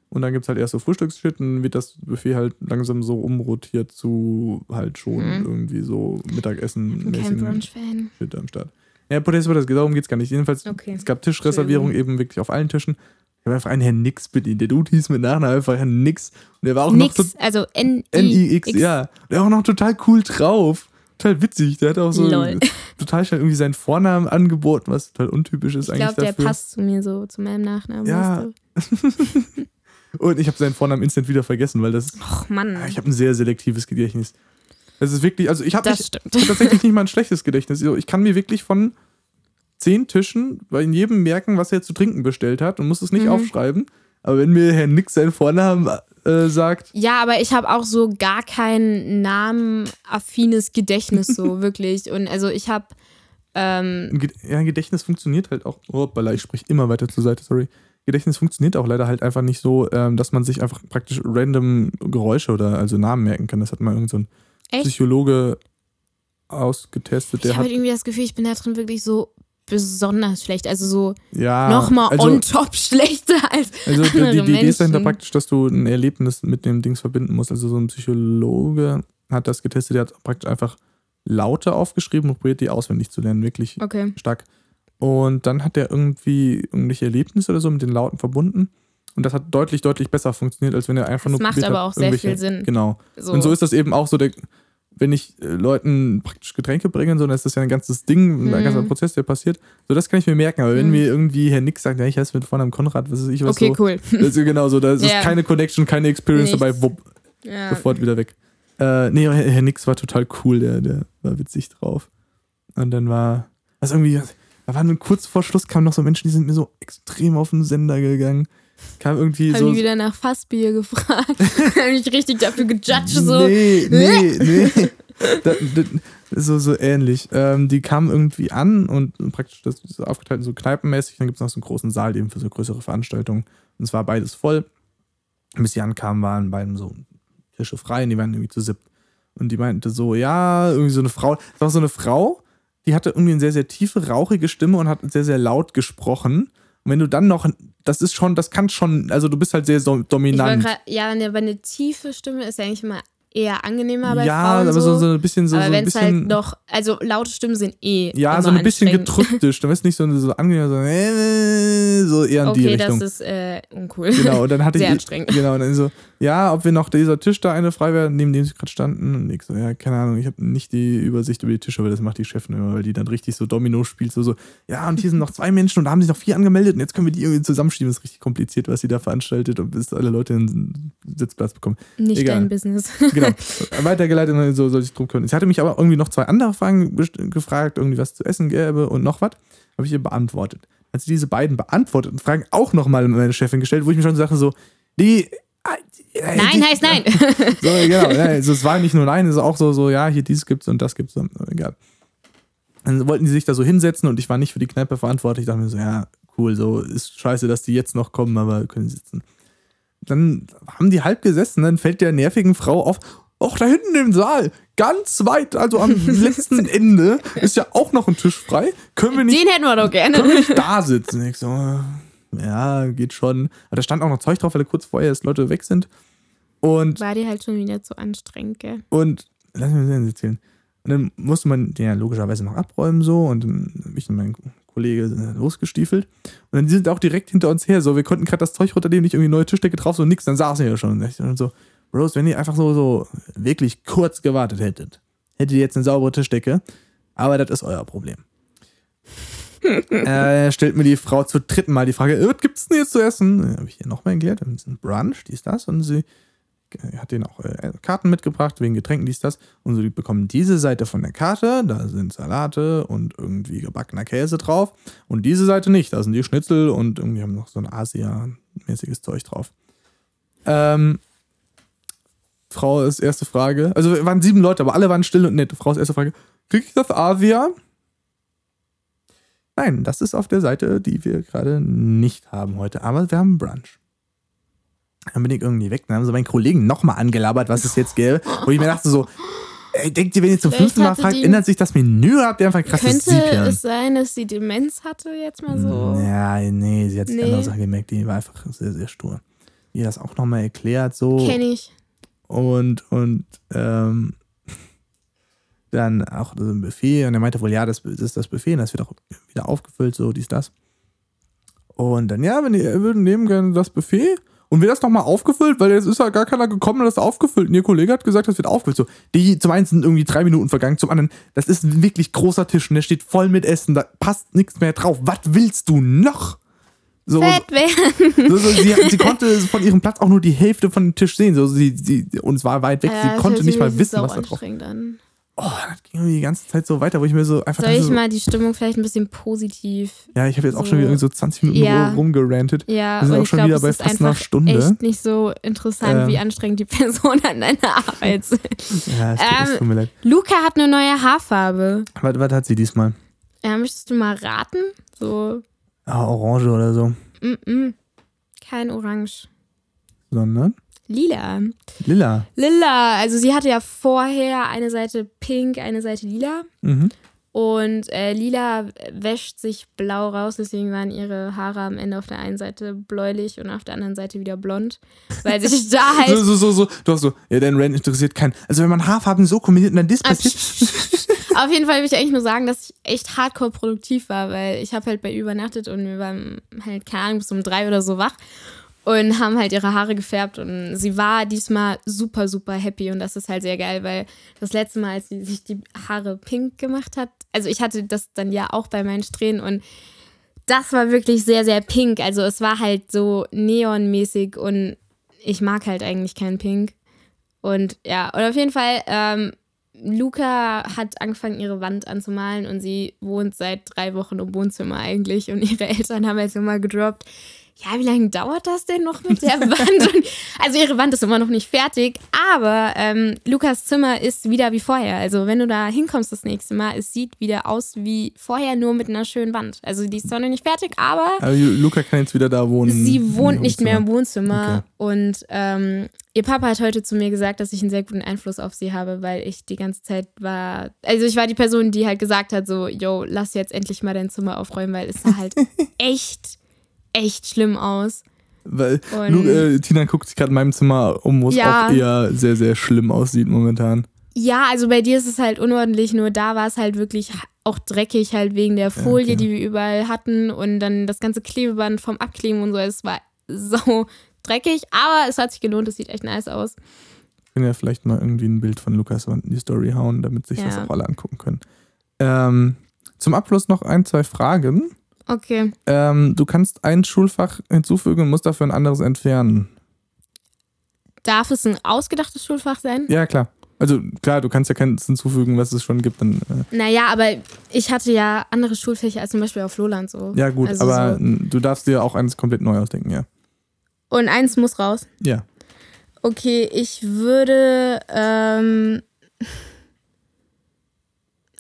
Und dann gibt es halt erst so Frühstücksshit und wird das Buffet halt langsam so umrotiert zu halt schon mhm. irgendwie so Mittagessen. Ich bin kein Brunch-Fan. Shit am Start. Ja, Protest das darum geht es gar nicht. Jedenfalls, okay. es gab Tischreservierung eben wirklich auf allen Tischen. Ich habe einfach einen Herrn Nix bedient. Der Dude hieß mit Nachnamen einfach Herrn Nix. Und der war auch Nix, noch so. Also N-I-X, ja. Der war auch noch total cool drauf total witzig. Der hat auch so Lol. total schnell irgendwie seinen Vornamen angeboten, was total untypisch ist ich eigentlich. Ich glaube, der passt zu mir so, zu meinem Nachnamen. Ja. Und ich habe seinen Vornamen instant wieder vergessen, weil das. Ach Mann. Ich habe ein sehr selektives Gedächtnis. Das ist wirklich, also ich habe hab tatsächlich nicht mal ein schlechtes Gedächtnis. Ich kann mir wirklich von zehn Tischen bei jedem merken, was er zu trinken bestellt hat und muss es nicht mhm. aufschreiben. Aber wenn mir Herr Nix seinen Vornamen äh, sagt. Ja, aber ich habe auch so gar kein namenaffines Gedächtnis, so wirklich. Und also ich habe. Ähm, ja, Gedächtnis funktioniert halt auch. Hoppala, ich spreche immer weiter zur Seite, sorry. Gedächtnis funktioniert auch leider halt einfach nicht so, ähm, dass man sich einfach praktisch random Geräusche oder also Namen merken kann. Das hat mal irgend so ein? Psychologe ausgetestet. ich habe halt irgendwie das Gefühl, ich bin da drin wirklich so besonders schlecht. Also so ja, nochmal also, on top schlechter als. Also die, die, die Idee ist dahinter praktisch, dass du ein Erlebnis mit dem Dings verbinden musst. Also so ein Psychologe hat das getestet, der hat praktisch einfach Laute aufgeschrieben und probiert die auswendig zu lernen. Wirklich okay. stark. Und dann hat er irgendwie irgendwelche Erlebnisse oder so mit den Lauten verbunden. Und das hat deutlich, deutlich besser funktioniert, als wenn er einfach das nur. Das macht aber auch sehr viel Sinn. Genau. So. Und so ist das eben auch so der wenn ich äh, Leuten praktisch Getränke bringe, so, dann ist das ja ein ganzes Ding, mhm. ein ganzer Prozess, der passiert. So, das kann ich mir merken. Aber mhm. wenn mir irgendwie Herr Nix sagt, ja, ich heiße mit Vornamen Konrad, was weiß ich, was okay, so. cool. Ist genau so, da ist ja. keine Connection, keine Experience Nichts. dabei, wupp, ja. sofort wieder weg. Äh, nee, Herr Nix war total cool, der, der war witzig drauf. Und dann war, also irgendwie, da waren kurz vor Schluss kamen noch so Menschen, die sind mir so extrem auf den Sender gegangen. Kam irgendwie Haben so. die wieder nach Fassbier gefragt. Haben mich richtig dafür gejudged, so. Nee, nee, nee. da, da, so, so ähnlich. Ähm, die kamen irgendwie an und praktisch das ist aufgeteilt so kneipenmäßig. Dann gibt es noch so einen großen Saal eben für so größere Veranstaltungen. Und es war beides voll. Bis sie ankamen, waren beiden so Tische frei und die waren irgendwie zu siebt. Und die meinte so, ja, irgendwie so eine Frau. Das war so eine Frau, die hatte irgendwie eine sehr, sehr tiefe, rauchige Stimme und hat sehr, sehr laut gesprochen. Und wenn du dann noch, das ist schon, das kann schon, also du bist halt sehr so dominant. Grad, ja, aber eine tiefe Stimme ist ja eigentlich immer eher angenehmer bei ja, Frauen. Ja, aber so, so ein bisschen so. Aber so wenn es halt noch, also laute Stimmen sind eh. Ja, so ein bisschen gedrückte Stimme. Ist nicht so, so angenehm, so, äh, so eher in okay, die Richtung. Okay, das ist äh, uncool. Genau, und dann hatte Sehr ich. anstrengend. Genau, und dann so, ja, ob wir noch dieser Tisch da eine frei wäre, neben dem sie gerade standen. Und ich so, ja, keine Ahnung, ich habe nicht die Übersicht über die Tische, weil das macht die Chefin immer, weil die dann richtig so Domino spielt, so, so, ja, und hier sind noch zwei Menschen und da haben sich noch vier angemeldet und jetzt können wir die irgendwie zusammenschieben. Das ist richtig kompliziert, was sie da veranstaltet und bis alle Leute einen Sitzplatz bekommen. Nicht Egal. dein Business. Genau. Weitergeleitet und so soll ich drum kümmern. Sie hatte mich aber irgendwie noch zwei andere Fragen gefragt, irgendwie was zu essen gäbe und noch was. Habe ich ihr beantwortet. Als sie diese beiden beantworteten Fragen auch nochmal meine Chefin gestellt, wo ich mir schon sagte, so, die. Äh, nein heißt nein. So, genau. Also es war nicht nur nein, es ist auch so, so, ja, hier dieses gibt's und das gibt's. Egal. Dann wollten die sich da so hinsetzen und ich war nicht für die Kneipe verantwortlich. Ich dachte mir so, ja, cool, so ist scheiße, dass die jetzt noch kommen, aber können sitzen. Dann haben die halb gesessen, dann fällt der nervigen Frau auf, auch da hinten im Saal, ganz weit, also am letzten Ende, ist ja auch noch ein Tisch frei. Können wir nicht. Den hätten wir doch gerne. Können wir nicht da sitzen? Ich so, ja, geht schon. Aber da stand auch noch Zeug drauf, weil kurz vorher dass Leute weg sind. Und. War die halt schon wieder zu anstrengend, gell? Und, lass mich mal erzählen. Und dann musste man den ja logischerweise noch abräumen so und dann bin ich und mein Kollege losgestiefelt. Und dann sind auch direkt hinter uns her. So, wir konnten gerade das Zeug runternehmen, nicht irgendwie neue Tischdecke drauf, so nix, dann saßen wir ja schon. Und so, Bros, wenn ihr einfach so, so wirklich kurz gewartet hättet, hättet ihr jetzt eine saubere Tischdecke. Aber das ist euer Problem. Äh, stellt mir die Frau zum dritten Mal die Frage, äh, was gibt's denn jetzt zu essen? Habe ich ihr nochmal erklärt, ein Brunch, dies, das. Und sie hat denen auch äh, Karten mitgebracht, wegen Getränken, dies, das. Und so, die bekommen diese Seite von der Karte, da sind Salate und irgendwie gebackener Käse drauf. Und diese Seite nicht, da sind die Schnitzel und irgendwie haben noch so ein Asia-mäßiges Zeug drauf. Ähm, Frau ist erste Frage. Also waren sieben Leute, aber alle waren still und nett. Frau ist erste Frage. Krieg ich das Asia? Nein, das ist auf der Seite, die wir gerade nicht haben heute. Aber wir haben Brunch. Dann bin ich irgendwie weg. Dann haben sie meinen Kollegen nochmal angelabert, was es jetzt gäbe. Wo ich mir dachte so, ey, denkt ihr, wenn ihr zum fünften Mal fragt, ändert sich das Menü? Habt ihr einfach ein krasses Könnte Siebchen? es sein, dass sie Demenz hatte, jetzt mal so? Ja, nee, sie hat sich nee. andere Sachen gemerkt. Die war einfach sehr, sehr stur. Wie das auch nochmal erklärt, so. Kenn ich. Und, und, ähm, dann auch so ein Buffet und er meinte wohl, ja, das, das ist das Buffet und das wird auch wieder aufgefüllt, so dies, das. Und dann, ja, wenn ihr würden nehmen gerne das Buffet und wird das nochmal aufgefüllt? Weil jetzt ist ja gar keiner gekommen und das aufgefüllt. Und ihr Kollege hat gesagt, das wird aufgefüllt. So, die zum einen sind irgendwie drei Minuten vergangen, zum anderen, das ist ein wirklich großer Tisch und der steht voll mit Essen, da passt nichts mehr drauf. Was willst du noch? So, Fett werden. So, so, sie, sie, konnte von ihrem Platz auch nur die Hälfte von dem Tisch sehen. So, sie, sie, und es war weit weg. Ja, sie konnte nicht mal wissen, was da drauf ist oh, das ging irgendwie die ganze Zeit so weiter, wo ich mir so einfach. Soll ich so, mal die Stimmung vielleicht ein bisschen positiv? Ja, ich habe jetzt so, auch schon wieder so 20 Minuten ja, rumgerantet. Ja, Wir sind und auch schon glaub, wieder bei fast einer Stunde. echt nicht so interessant, ähm, wie anstrengend die Person an deiner Arbeit sind. Ja, es tut, ähm, tut mir leid. Luca hat eine neue Haarfarbe. Was, was hat sie diesmal? Ja, möchtest du mal raten? So. Ah, Orange oder so. Mm -mm. Kein Orange. Sondern? Lila. Lila. Lila. Also sie hatte ja vorher eine Seite pink, eine Seite lila. Mhm. Und äh, lila wäscht sich blau raus, deswegen waren ihre Haare am Ende auf der einen Seite bläulich und auf der anderen Seite wieder blond. Weil sich da halt. so, so, so, so. Du hast so, ja, dein Rand interessiert keinen. Also, wenn man Haarfarben so kombiniert und dann das passiert. auf jeden Fall will ich eigentlich nur sagen, dass ich echt hardcore produktiv war, weil ich habe halt bei übernachtet und wir waren halt, keine Ahnung, bis um drei oder so wach und haben halt ihre Haare gefärbt und sie war diesmal super, super happy und das ist halt sehr geil, weil das letzte Mal, als sie sich die Haare pink gemacht hat, also ich hatte das dann ja auch bei meinen Strähnen und das war wirklich sehr, sehr pink. Also es war halt so neonmäßig und ich mag halt eigentlich kein Pink. Und ja, und auf jeden Fall, ähm, Luca hat angefangen, ihre Wand anzumalen und sie wohnt seit drei Wochen im Wohnzimmer eigentlich und ihre Eltern haben jetzt immer gedroppt, ja, wie lange dauert das denn noch mit der Wand? Und, also ihre Wand ist immer noch nicht fertig, aber ähm, Lukas Zimmer ist wieder wie vorher. Also wenn du da hinkommst das nächste Mal, es sieht wieder aus wie vorher, nur mit einer schönen Wand. Also die ist zwar noch nicht fertig, aber... Aber Luca kann jetzt wieder da wohnen. Sie wohnt nicht mehr im Wohnzimmer okay. und ähm, ihr Papa hat heute zu mir gesagt, dass ich einen sehr guten Einfluss auf sie habe, weil ich die ganze Zeit war... Also ich war die Person, die halt gesagt hat so, yo, lass jetzt endlich mal dein Zimmer aufräumen, weil es sah halt echt echt schlimm aus. Weil Lu, äh, Tina guckt sich gerade in meinem Zimmer um, wo es ja. auch eher sehr, sehr schlimm aussieht momentan. Ja, also bei dir ist es halt unordentlich, nur da war es halt wirklich auch dreckig, halt wegen der Folie, okay. die wir überall hatten und dann das ganze Klebeband vom Abkleben und so. Es war so dreckig, aber es hat sich gelohnt, es sieht echt nice aus. Ich kann ja vielleicht mal irgendwie ein Bild von Lukas in die Story hauen, damit sich ja. das auch alle angucken können. Ähm, zum Abschluss noch ein, zwei Fragen. Okay. Ähm, du kannst ein Schulfach hinzufügen und musst dafür ein anderes entfernen. Darf es ein ausgedachtes Schulfach sein? Ja, klar. Also klar, du kannst ja keins hinzufügen, was es schon gibt. Dann, äh, Naja, aber ich hatte ja andere Schulfächer als zum Beispiel auf Loland so. ja, gut, Also aber so. du darfst dir auch eins komplett neu ausdenken, ja. Und eins muss raus. Ja. Okay, ich würde ähm,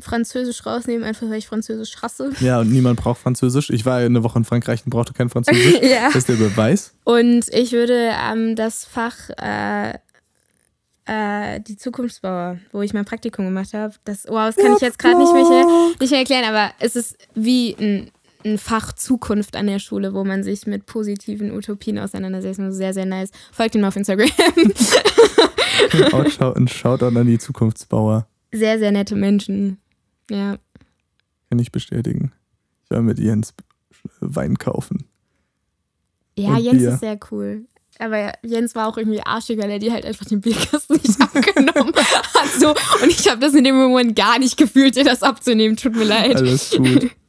Französisch rausnehmen, einfach weil ich Französisch hasse. Ja, und niemand braucht Französisch. Ich war ja eine Woche in Frankreich und brauchte kein Französisch. ja. Das ist der Beweis. Und ich würde ähm, das Fach äh, äh, die Zukunftsbauer, wo ich mein Praktikum gemacht habe, das, wow, das kann ich jetzt gerade nicht mehr, nicht mehr erklären, aber es ist wie ein, ein Fach Zukunft an der Schule, wo man sich mit positiven Utopien auseinandersetzt. Und Sehr, sehr nice. Folgt ihm auf Instagram. Outschau- ein Shoutout an die Zukunftsbauer. Sehr, sehr nette Menschen. Ja. Kann ich bestätigen. Ich war mit Jens Wein kaufen. Ja, Und Jens Bier. ist sehr cool. Aber Jens war auch irgendwie arschig, weil er dir halt einfach den Bierkasten nicht abgenommen hat. So. Und ich habe das in dem Moment gar nicht gefühlt, dir das abzunehmen. Tut mir leid. Alles gut.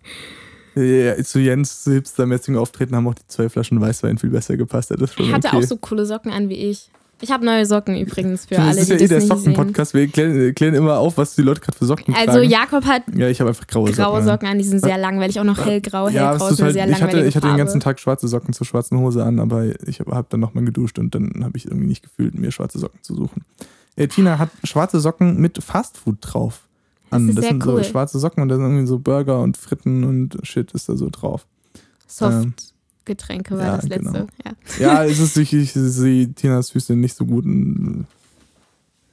Ja, zu Jens hipstermäßigen Auftreten haben auch die zwei Flaschen Weißwein viel besser gepasst. Das ist schon Er hatte okay. auch so coole Socken an wie ich. Ich habe neue Socken übrigens für das alle, ist die ja eh der das sehen. Socken-Podcast. Wir klären, klären immer auf, was die Leute gerade für Socken Also tragen. Jakob hat Ja, ich habe einfach graue Socken. graue an. Socken an, die sind sehr langweilig. Auch noch hellgrau. Ja, Hellgrau ist halt, sehr ich hatte, ich hatte den ganzen Tag schwarze Socken zur schwarzen Hose an, aber ich habe hab dann nochmal geduscht und dann habe ich irgendwie nicht gefühlt, mir schwarze Socken zu suchen. Äh, Tina hat schwarze Socken mit Fastfood drauf. Das An. Das sehr sind cool. so schwarze Socken und da sind irgendwie so Burger und Fritten und Shit ist da so drauf. Softgetränke war ja, das letzte. genau. Ja. Ja, es ist ich, ich sehe Tinas Füße nicht so gut.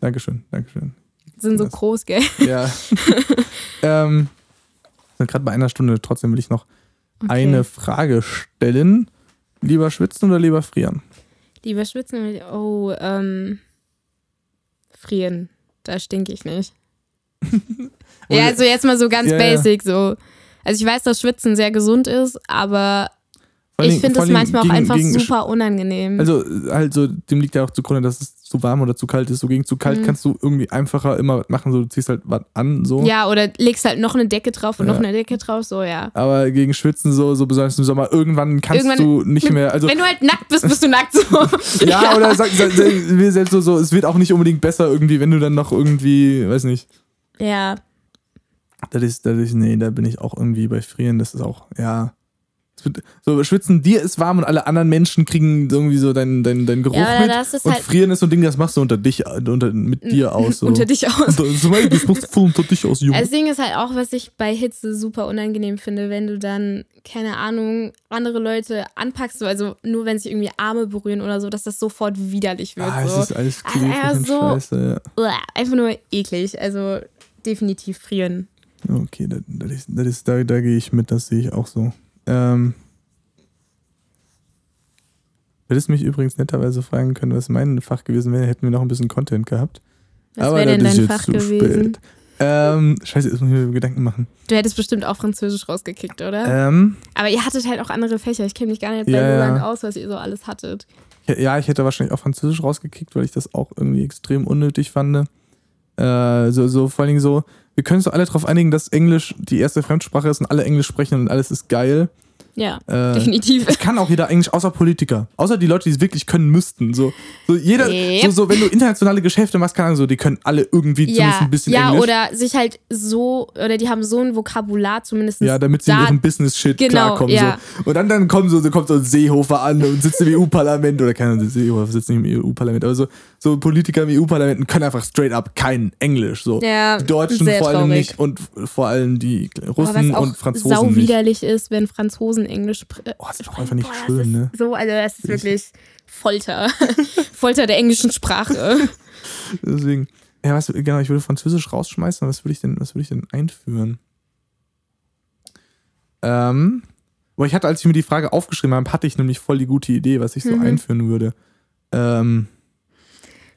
Dankeschön, Dankeschön. Sind so Das- groß, gell? Ja. ähm, sind gerade bei einer Stunde, trotzdem will ich noch Okay. eine Frage stellen. Lieber schwitzen oder lieber frieren? Lieber schwitzen. Oh, ähm. Frieren. Da stinke ich nicht. Ja, also jetzt mal so ganz Ja, basic so. Also ich weiß, dass Schwitzen sehr gesund ist, aber allen ich finde allen manchmal auch Dingen einfach gegen- super unangenehm. Also, halt so, dem liegt ja auch zugrunde, dass es zu warm oder zu kalt ist. So gegen zu kalt Mhm. kannst du irgendwie einfacher immer was machen. So, du ziehst halt was an, so. ja, oder legst halt noch eine Decke drauf und Ja. noch eine Decke drauf, so ja. Aber gegen Schwitzen, so, so besonders im Sommer, irgendwann kannst Irgendwann- du nicht mehr. Also, Wenn du halt nackt bist, bist du nackt so. ja, oder sag, sag, sag, wir selbst so, so, es wird auch nicht unbedingt besser irgendwie, wenn du dann noch irgendwie, weiß nicht. Ja, Das ist, das ist, nee, da bin ich auch irgendwie bei Frieren. Das ist auch, ja. So, schwitzen, dir ist warm und alle anderen Menschen kriegen irgendwie so deinen dein, dein Geruch ja mit. das ist Und halt Frieren ist so ein Ding, das machst du unter dich, unter, mit dir aus. So. unter dich aus. So, so, du spuckst voll unter dich aus, Junge. Das Ding ist halt auch, was ich bei Hitze super unangenehm finde, wenn du dann, keine Ahnung, andere Leute anpackst, so, also nur wenn sich irgendwie Arme berühren oder so, dass das sofort widerlich wird. ah, so. es ist alles Also klebrig eher und so- scheiße, ja. Einfach nur eklig. Also definitiv frieren. Okay, das, das ist, das ist, da, da gehe ich mit, das sehe ich auch so. Ähm, hättest mich übrigens netterweise fragen können, was mein Fach gewesen wäre, hätten wir noch ein bisschen Content gehabt. Was Aber wäre denn dein Fach gewesen? spät. Ähm, scheiße, jetzt muss ich mir Gedanken machen. Du hättest bestimmt auch Französisch rausgekickt, oder? Ähm, Aber ihr hattet halt auch andere Fächer. Ich kenne mich gar nicht bei Ja. Roland aus, was ihr so alles hattet. ja, ich hätte wahrscheinlich auch Französisch rausgekickt, weil ich das auch irgendwie extrem unnötig fand. Äh, so, so vor allen Dingen so, wir können uns doch alle darauf einigen, dass Englisch die erste Fremdsprache ist und alle Englisch sprechen und alles ist geil. Ja, Äh, definitiv. Es kann auch jeder Englisch, außer Politiker. Außer die Leute, die es wirklich können müssten. So, so jeder, Yep. so, so, wenn du internationale Geschäfte machst, keine Ahnung, so, die können alle irgendwie zumindest Ja, ein bisschen ja Englisch. oder sich halt so, oder die haben so ein Vokabular zumindest. ja, damit sie da, ihrem Business-Shit Genau, klarkommen. ja. So. Und dann, dann kommen so, so kommt so ein Seehofer an und sitzt im EU-Parlament oder keine Ahnung, Seehofer sitzt nicht im EU-Parlament, aber so, so Politiker im EU-Parlament können einfach straight up kein Englisch. So. Ja, die Deutschen vor allem traurig. nicht und vor allem die Russen was auch und Franzosen sau nicht. widerlich ist, wenn Franzosen Englisch sprechen. Oh, das ist doch einfach nicht das schön, ne? So, also das ist wirklich Folter. Folter der englischen Sprache. Deswegen, ja, was, genau, ich würde Französisch rausschmeißen, was würde ich denn, was würde ich denn einführen? Ähm, aber ich hatte, als ich mir die Frage aufgeschrieben habe, hatte ich nämlich voll die gute Idee, was ich so Mhm. einführen würde. Ähm,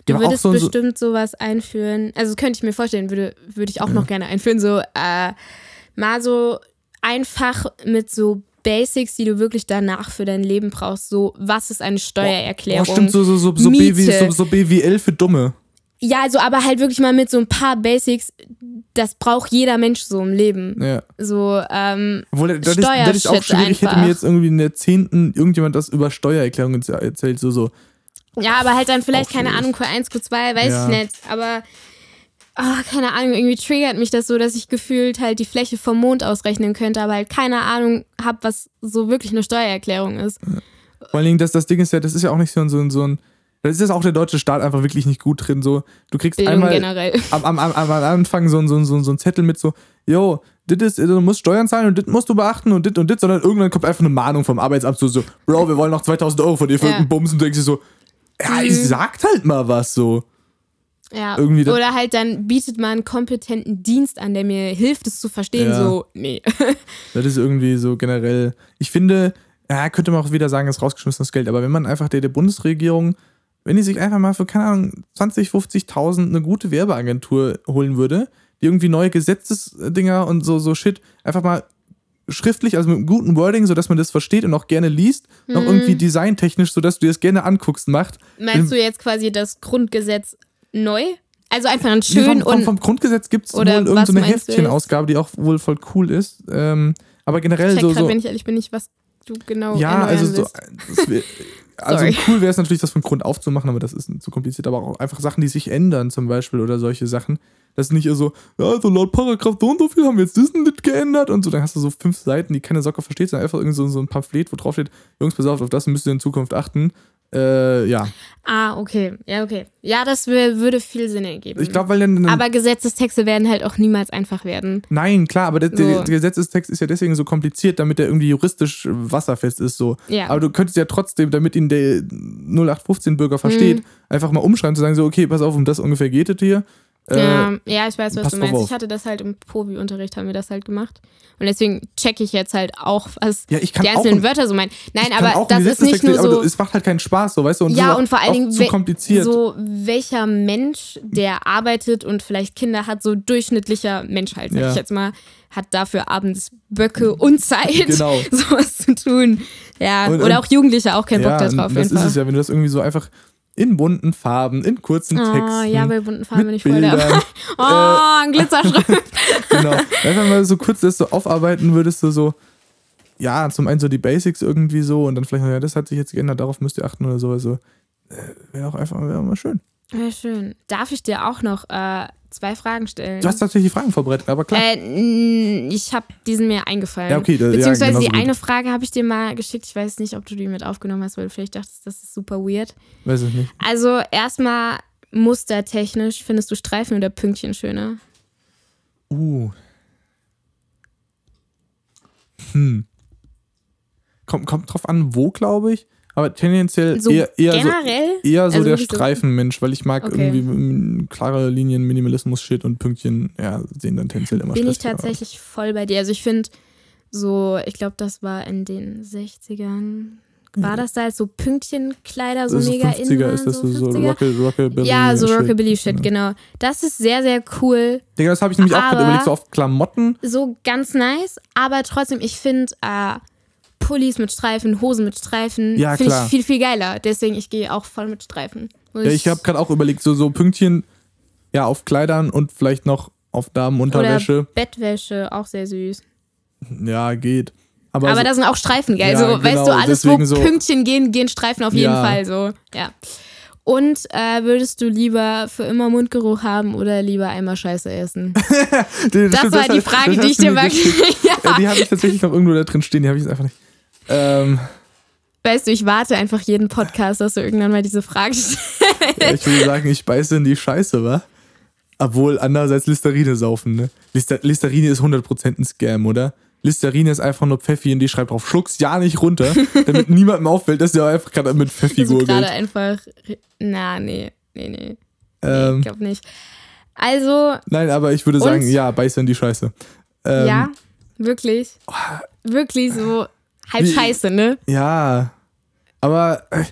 Du ja, würdest so, so, bestimmt sowas einführen. Also könnte ich mir vorstellen, würde, würde ich auch noch gerne einführen. So, äh, mal so einfach mit so Basics, die du wirklich danach für dein Leben brauchst. So, was ist eine oh, Steuererklärung? stimmt, so, so, so, so. BW, so, so BWL für Dumme. Ja, also aber halt wirklich mal mit so ein paar Basics. Das braucht jeder Mensch so im Leben. Ja. So, ähm, Obwohl, das ist, das ist auch schwierig. Ich hätte einfach. mir jetzt irgendwie in der 10. irgendjemand das über Steuererklärungen erzählt, so, so. Ja, aber halt dann vielleicht, keine. Ahnung, Q1, Q2, weiß Ja. ich nicht. Aber, ah, keine Ahnung, irgendwie triggert mich das so, dass ich gefühlt halt die Fläche vom Mond ausrechnen könnte, aber halt keine Ahnung habe, was so wirklich eine Steuererklärung ist. Vor allen Dingen, das, das Ding ist ja, das ist ja auch nicht so ein, so ein, so ein das ist jetzt auch der deutsche Staat einfach wirklich nicht gut drin. So, du kriegst Bildung einmal generell. am, am, am, am Anfang so, ein- so, ein- so, ein- so ein Zettel mit so, yo, dit ist, du musst Steuern zahlen und dit musst du beachten und dit und dit, sondern irgendwann kommt einfach eine Mahnung vom Arbeitsamt so, so Bro, wir wollen noch 2000 Euro von dir für Ja. irgendeinen Bums und du denkst dir so, ja, Mhm. ich sagt halt mal was so. Ja. Irgendwie Oder halt dann bietet man einen kompetenten Dienst an, der mir hilft, es zu verstehen. Ja. So, nee. Das ist irgendwie so generell. Ich finde, ja, könnte man auch wieder sagen, ist rausgeschmissenes Geld, aber wenn man einfach der, der Bundesregierung, wenn die sich einfach mal für, keine Ahnung, 20, 50.000 eine gute Werbeagentur holen würde, die irgendwie neue Gesetzesdinger und so, so Shit einfach mal schriftlich, also mit einem guten Wording, sodass man das versteht und auch gerne liest, noch Mhm. irgendwie designtechnisch, sodass du dir das gerne anguckst, macht. Meinst du jetzt quasi das Grundgesetz neu? Also einfach ein Nee, schön vom, vom, und. vom Grundgesetz gibt es wohl irgendeine so? Heftchenausgabe, die auch wohl voll cool ist. Ähm, aber generell check so. grad, so wenn ich ehrlich bin, nicht, was du genau Ja, also so. wär, also cool wäre es natürlich, das von Grund auf zu machen, aber das ist zu kompliziert. Aber auch einfach Sachen, die sich ändern, zum Beispiel, oder solche Sachen. Das ist nicht so, ja, also laut Paragraph so und so viel haben wir jetzt das und das geändert und so. Dann hast du so fünf Seiten, die keine Socke versteht, sondern einfach irgend so, so ein Pamphlet, wo drauf steht, Jungs, pass auf, auf das müsst ihr in Zukunft achten. Äh, ja. Ah, okay. Ja, okay. Ja, das würde viel Sinn ergeben. Ich glaube, weil dann. dann Aber Gesetzestexte werden halt auch niemals einfach werden. Nein, klar, aber der, der, So. der Gesetzestext ist ja deswegen so kompliziert, damit er irgendwie juristisch wasserfest ist. So. Ja. Aber du könntest ja trotzdem, damit ihn der 0815-Bürger versteht, Mhm. einfach mal umschreiben, zu sagen, so, okay, pass auf, um das ungefähr geht es hier. Äh, ja, ja, ich weiß, was du meinst. auf. Ich hatte das halt im Povi-Unterricht, haben wir das halt gemacht. Und deswegen checke ich jetzt halt auch, was Ja, ich kann die auch einzelnen ein- Wörter so meinen. Nein, aber auch das ist nicht nur so. es macht halt keinen Spaß, so, weißt du? Und ja, auch und vor allen Dingen zu kompliziert. so welcher Mensch, der arbeitet und vielleicht Kinder hat, so durchschnittlicher Mensch halt, sag Ja. ich jetzt mal, hat dafür abends Böcke und Zeit, Genau. sowas zu tun. Ja, Und- oder und- auch Jugendliche auch keinen ja, Bock darauf. das ist einfach. es ja, wenn du das irgendwie so einfach in bunten Farben, in kurzen Oh, Texten, ja, bei bunten Farben bin ich voll Bildern, dabei. Oh, ein Glitzerschrift. genau. Einfach mal so kurz das so aufarbeiten würdest du so, ja, zum einen so die Basics irgendwie so und dann vielleicht, ja, das hat sich jetzt geändert, darauf müsst ihr achten oder so. Also, äh, wäre auch einfach wäre mal schön. Ja, schön. Darf ich dir auch noch äh, zwei Fragen stellen? Du hast tatsächlich Fragen vorbereitet, aber klar. Äh, ich habe diesen mir eingefallen. Ja, okay, da- ja, Beziehungsweise genauso die gut. eine Frage habe ich dir mal geschickt. Ich weiß nicht, ob du die mit aufgenommen hast, weil du vielleicht dachtest, das ist super weird. Weiß ich nicht. Also erstmal mustertechnisch, findest du Streifen oder Pünktchen schöner? Uh. Hm. Kommt, kommt drauf an, wo, glaube ich. Aber tendenziell So eher, eher so, generell? eher so Also der so- Streifenmensch, weil ich mag Okay. irgendwie klare Linien, Minimalismus-Shit und Pünktchen, ja, sehen dann tendenziell immer Bin ich stressiger aus. tatsächlich voll bei dir. Also ich finde so, ich glaube, das war in den 60ern. War das da als so Pünktchenkleider so ist mega 50er, in ist das so, so 50er? Rocka, Rockabilly? Ja, so Shit. Rockabilly-Shit, genau. Das ist sehr, sehr cool. Digga, das habe ich nämlich auch gerade Aber- überlegt, so oft Klamotten. So ganz nice. Aber trotzdem, ich finde äh, Pullis mit Streifen, Hosen mit Streifen, Ja, finde ich viel, viel geiler. Deswegen, ich gehe auch voll mit Streifen. Ja, ich habe gerade auch überlegt, so, so Pünktchen ja, auf Kleidern und vielleicht noch auf Damenunterwäsche. Oder Bettwäsche, auch sehr süß. Ja, geht. Aber, Aber so, da sind auch Streifen geil. Ja, so, genau, weißt du, alles, wo so- Pünktchen gehen, gehen Streifen auf jeden Ja. Fall. So, ja. Und äh, würdest du lieber für immer Mundgeruch haben oder lieber einmal Scheiße essen? Die- Das stimmt, war die hat- Frage, das die ich dir mal. Ja, die habe ich tatsächlich noch irgendwo da drin stehen, die habe ich jetzt einfach nicht. Ähm, Weißt du, ich warte einfach jeden Podcast, dass du irgendwann mal diese Frage stellst. ja, ich würde sagen, ich beiße in die Scheiße, wa? Obwohl andererseits Listerine saufen, ne? Lister Listerine ist 100% ein Scam, oder? Listerine ist einfach nur Pfeffi und die schreibt drauf, schluck's ja nicht runter, damit niemandem auffällt, dass der einfach gerade mit Pfeffi Also gerade gurgelt. einfach. Na, nee, nee, nee. nee Ähm, ich glaube nicht. Also, nein, aber ich würde sagen, ja, beiße in die Scheiße. Ähm, ja, wirklich. Wirklich so halb Wie- scheiße, ne? Ja, aber äh,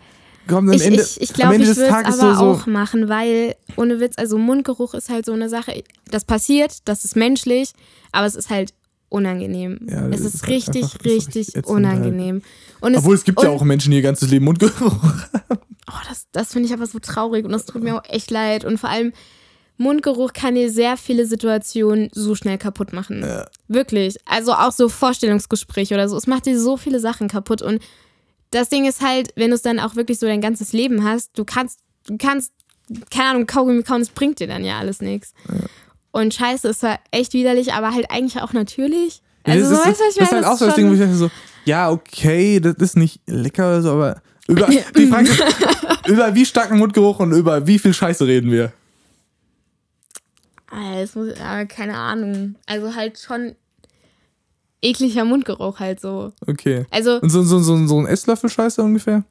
komm, am Ich, Ende, ich, ich am glaube, Ende ich des würde es Tages aber so, so auch machen, weil, ohne Witz, also Mundgeruch ist halt so eine Sache. Das passiert, das ist menschlich, aber es ist halt unangenehm. Ja, es ist ist halt richtig, einfach- richtig richtig unangenehm. Und es, Obwohl es gibt ja und- auch Menschen, die ihr ganzes Leben Mundgeruch. Oh, das, das finde ich aber so traurig und das tut mir auch echt leid. Und vor allem, Mundgeruch kann dir sehr viele Situationen so schnell kaputt machen. Wirklich. Also auch so Vorstellungsgespräche oder so. Es macht dir so viele Sachen kaputt und das Ding ist halt, wenn du es dann auch wirklich so dein ganzes Leben hast, du kannst, du kannst, keine Ahnung, Kaugummi kauen, das bringt dir dann ja alles nichts. Und Scheiße ist zwar echt widerlich, aber halt eigentlich auch natürlich. Also, das so ist, weißt du, was ich das ist halt auch so das Ding, wo ich dachte so, ja, okay, das ist nicht lecker oder so, aber über, die Frage ist, über wie starken Mundgeruch und über wie viel Scheiße reden wir? Ah, das muss, aber keine Ahnung. Also halt schon ekliger Mundgeruch halt so. Okay. Also, Und so, so, so, so ein Esslöffel Scheiße ungefähr?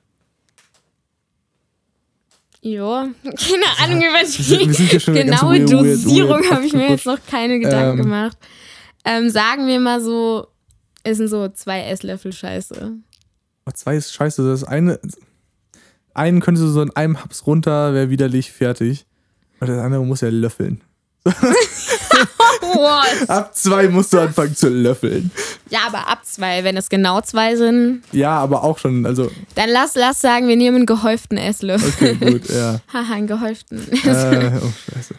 ja, keine Ahnung über die genaue weird, Dosierung habe ich mir jetzt noch keine Gedanken Ähm. gemacht. Ähm, sagen wir mal so, es sind so zwei Esslöffel Scheiße. Aber zwei ist scheiße. Das eine, einen könntest du so in einem Haps runter, wäre widerlich fertig. Und das andere muss ja löffeln. What? Ab zwei musst du anfangen zu löffeln. ja, aber ab zwei, wenn es genau zwei sind, Ja, aber auch schon, also, dann lass, lass sagen, wir nehmen einen gehäuften Esslöffel. okay, gut, ja. Haha, einen gehäuften. Äh, oh, scheiße.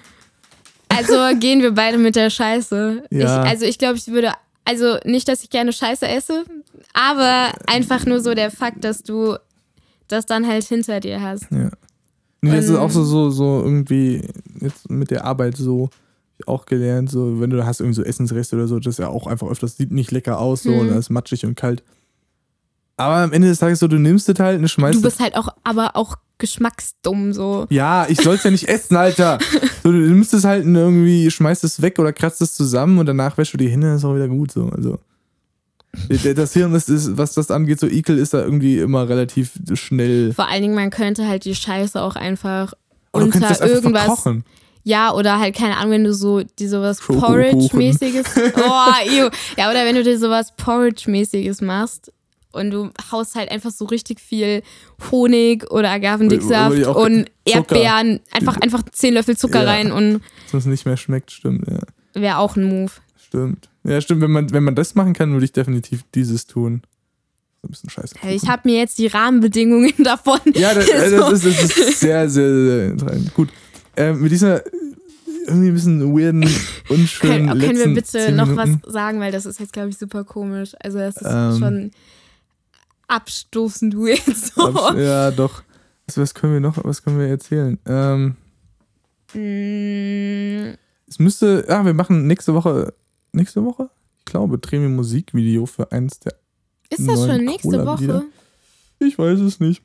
Also gehen wir beide mit der Scheiße. Ja. Ich, also ich glaube, ich würde, also nicht, dass ich gerne Scheiße esse, aber einfach nur so der Fakt, dass du das dann halt hinter dir hast. Ja. Und jetzt ist Ähm. auch so, so, so irgendwie jetzt mit der Arbeit so auch gelernt, so wenn du da hast irgendwie so Essensreste oder so, das ist ja auch einfach öfters sieht nicht lecker aus so Hm. und das ist matschig und kalt. Aber am Ende des Tages so, du nimmst es halt und schmeißt Du bist halt auch, aber auch geschmacksdumm so. Ja, ich soll's ja nicht essen, Alter. So, du nimmst es halt und irgendwie, schmeißt es weg oder kratzt es zusammen und danach wäschst du die Hände, ist auch wieder gut so. Also. Das Hirn ist, ist, was das angeht, so Ekel ist da irgendwie immer relativ schnell. Vor allen Dingen, man könnte halt die Scheiße auch einfach Und du unter das irgendwas. verkochen. Ja, oder halt, keine Ahnung, wenn du so die sowas. Porridge-mäßiges. Oh, ew. Ja, oder wenn du dir sowas Porridge-mäßiges machst und du haust halt einfach so richtig viel Honig oder Agavendicksaft Oder und Zucker. Erdbeeren, einfach, einfach 10 Löffel Zucker Ja. rein und Dass es nicht mehr schmeckt, stimmt, ja. wäre auch ein Move. Stimmt. Ja, stimmt. Wenn man, wenn man das machen kann, würde ich definitiv dieses tun. Ein bisschen scheiße. Hey, Ich habe mir jetzt die Rahmenbedingungen davon. ja, das, äh, so- das, ist, das ist sehr, sehr, sehr interessant. Gut. Ähm, mit dieser äh, irgendwie ein bisschen weirden, unschönen Können, können wir bitte 10 noch was sagen, weil das ist jetzt, glaube ich, super komisch. Also, das ist Ähm. schon abstoßend weird. So. Abs- Ja, doch. Was, was können wir noch, was können wir erzählen? Ähm, Mm, es müsste, ja, wir machen nächste Woche, nächste Woche? Ich glaube, drehen wir ein Musikvideo für eins der, Ist das schon nächste Cola-Lieder. Woche? ich weiß es nicht.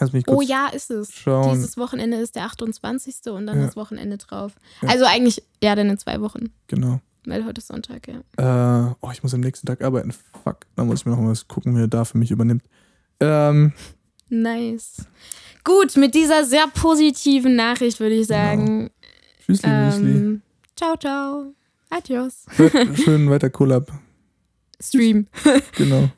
Lass mich kurz Oh ja, ist es. schauen. Dieses Wochenende ist der 28. und dann Ja. das Wochenende drauf. Ja. Also eigentlich, ja, dann in zwei Wochen. Genau. Weil heute ist Sonntag, ja. Äh, oh, ich muss am nächsten Tag arbeiten. Fuck. Da muss ich mir noch mal was gucken, wer da für mich übernimmt. Ähm, Nice. Gut, mit dieser sehr positiven Nachricht würde ich sagen. Tschüssli, Müsli. Ähm, ciao, ciao. Adios. Hört schön weiter Collab. Stream. Genau.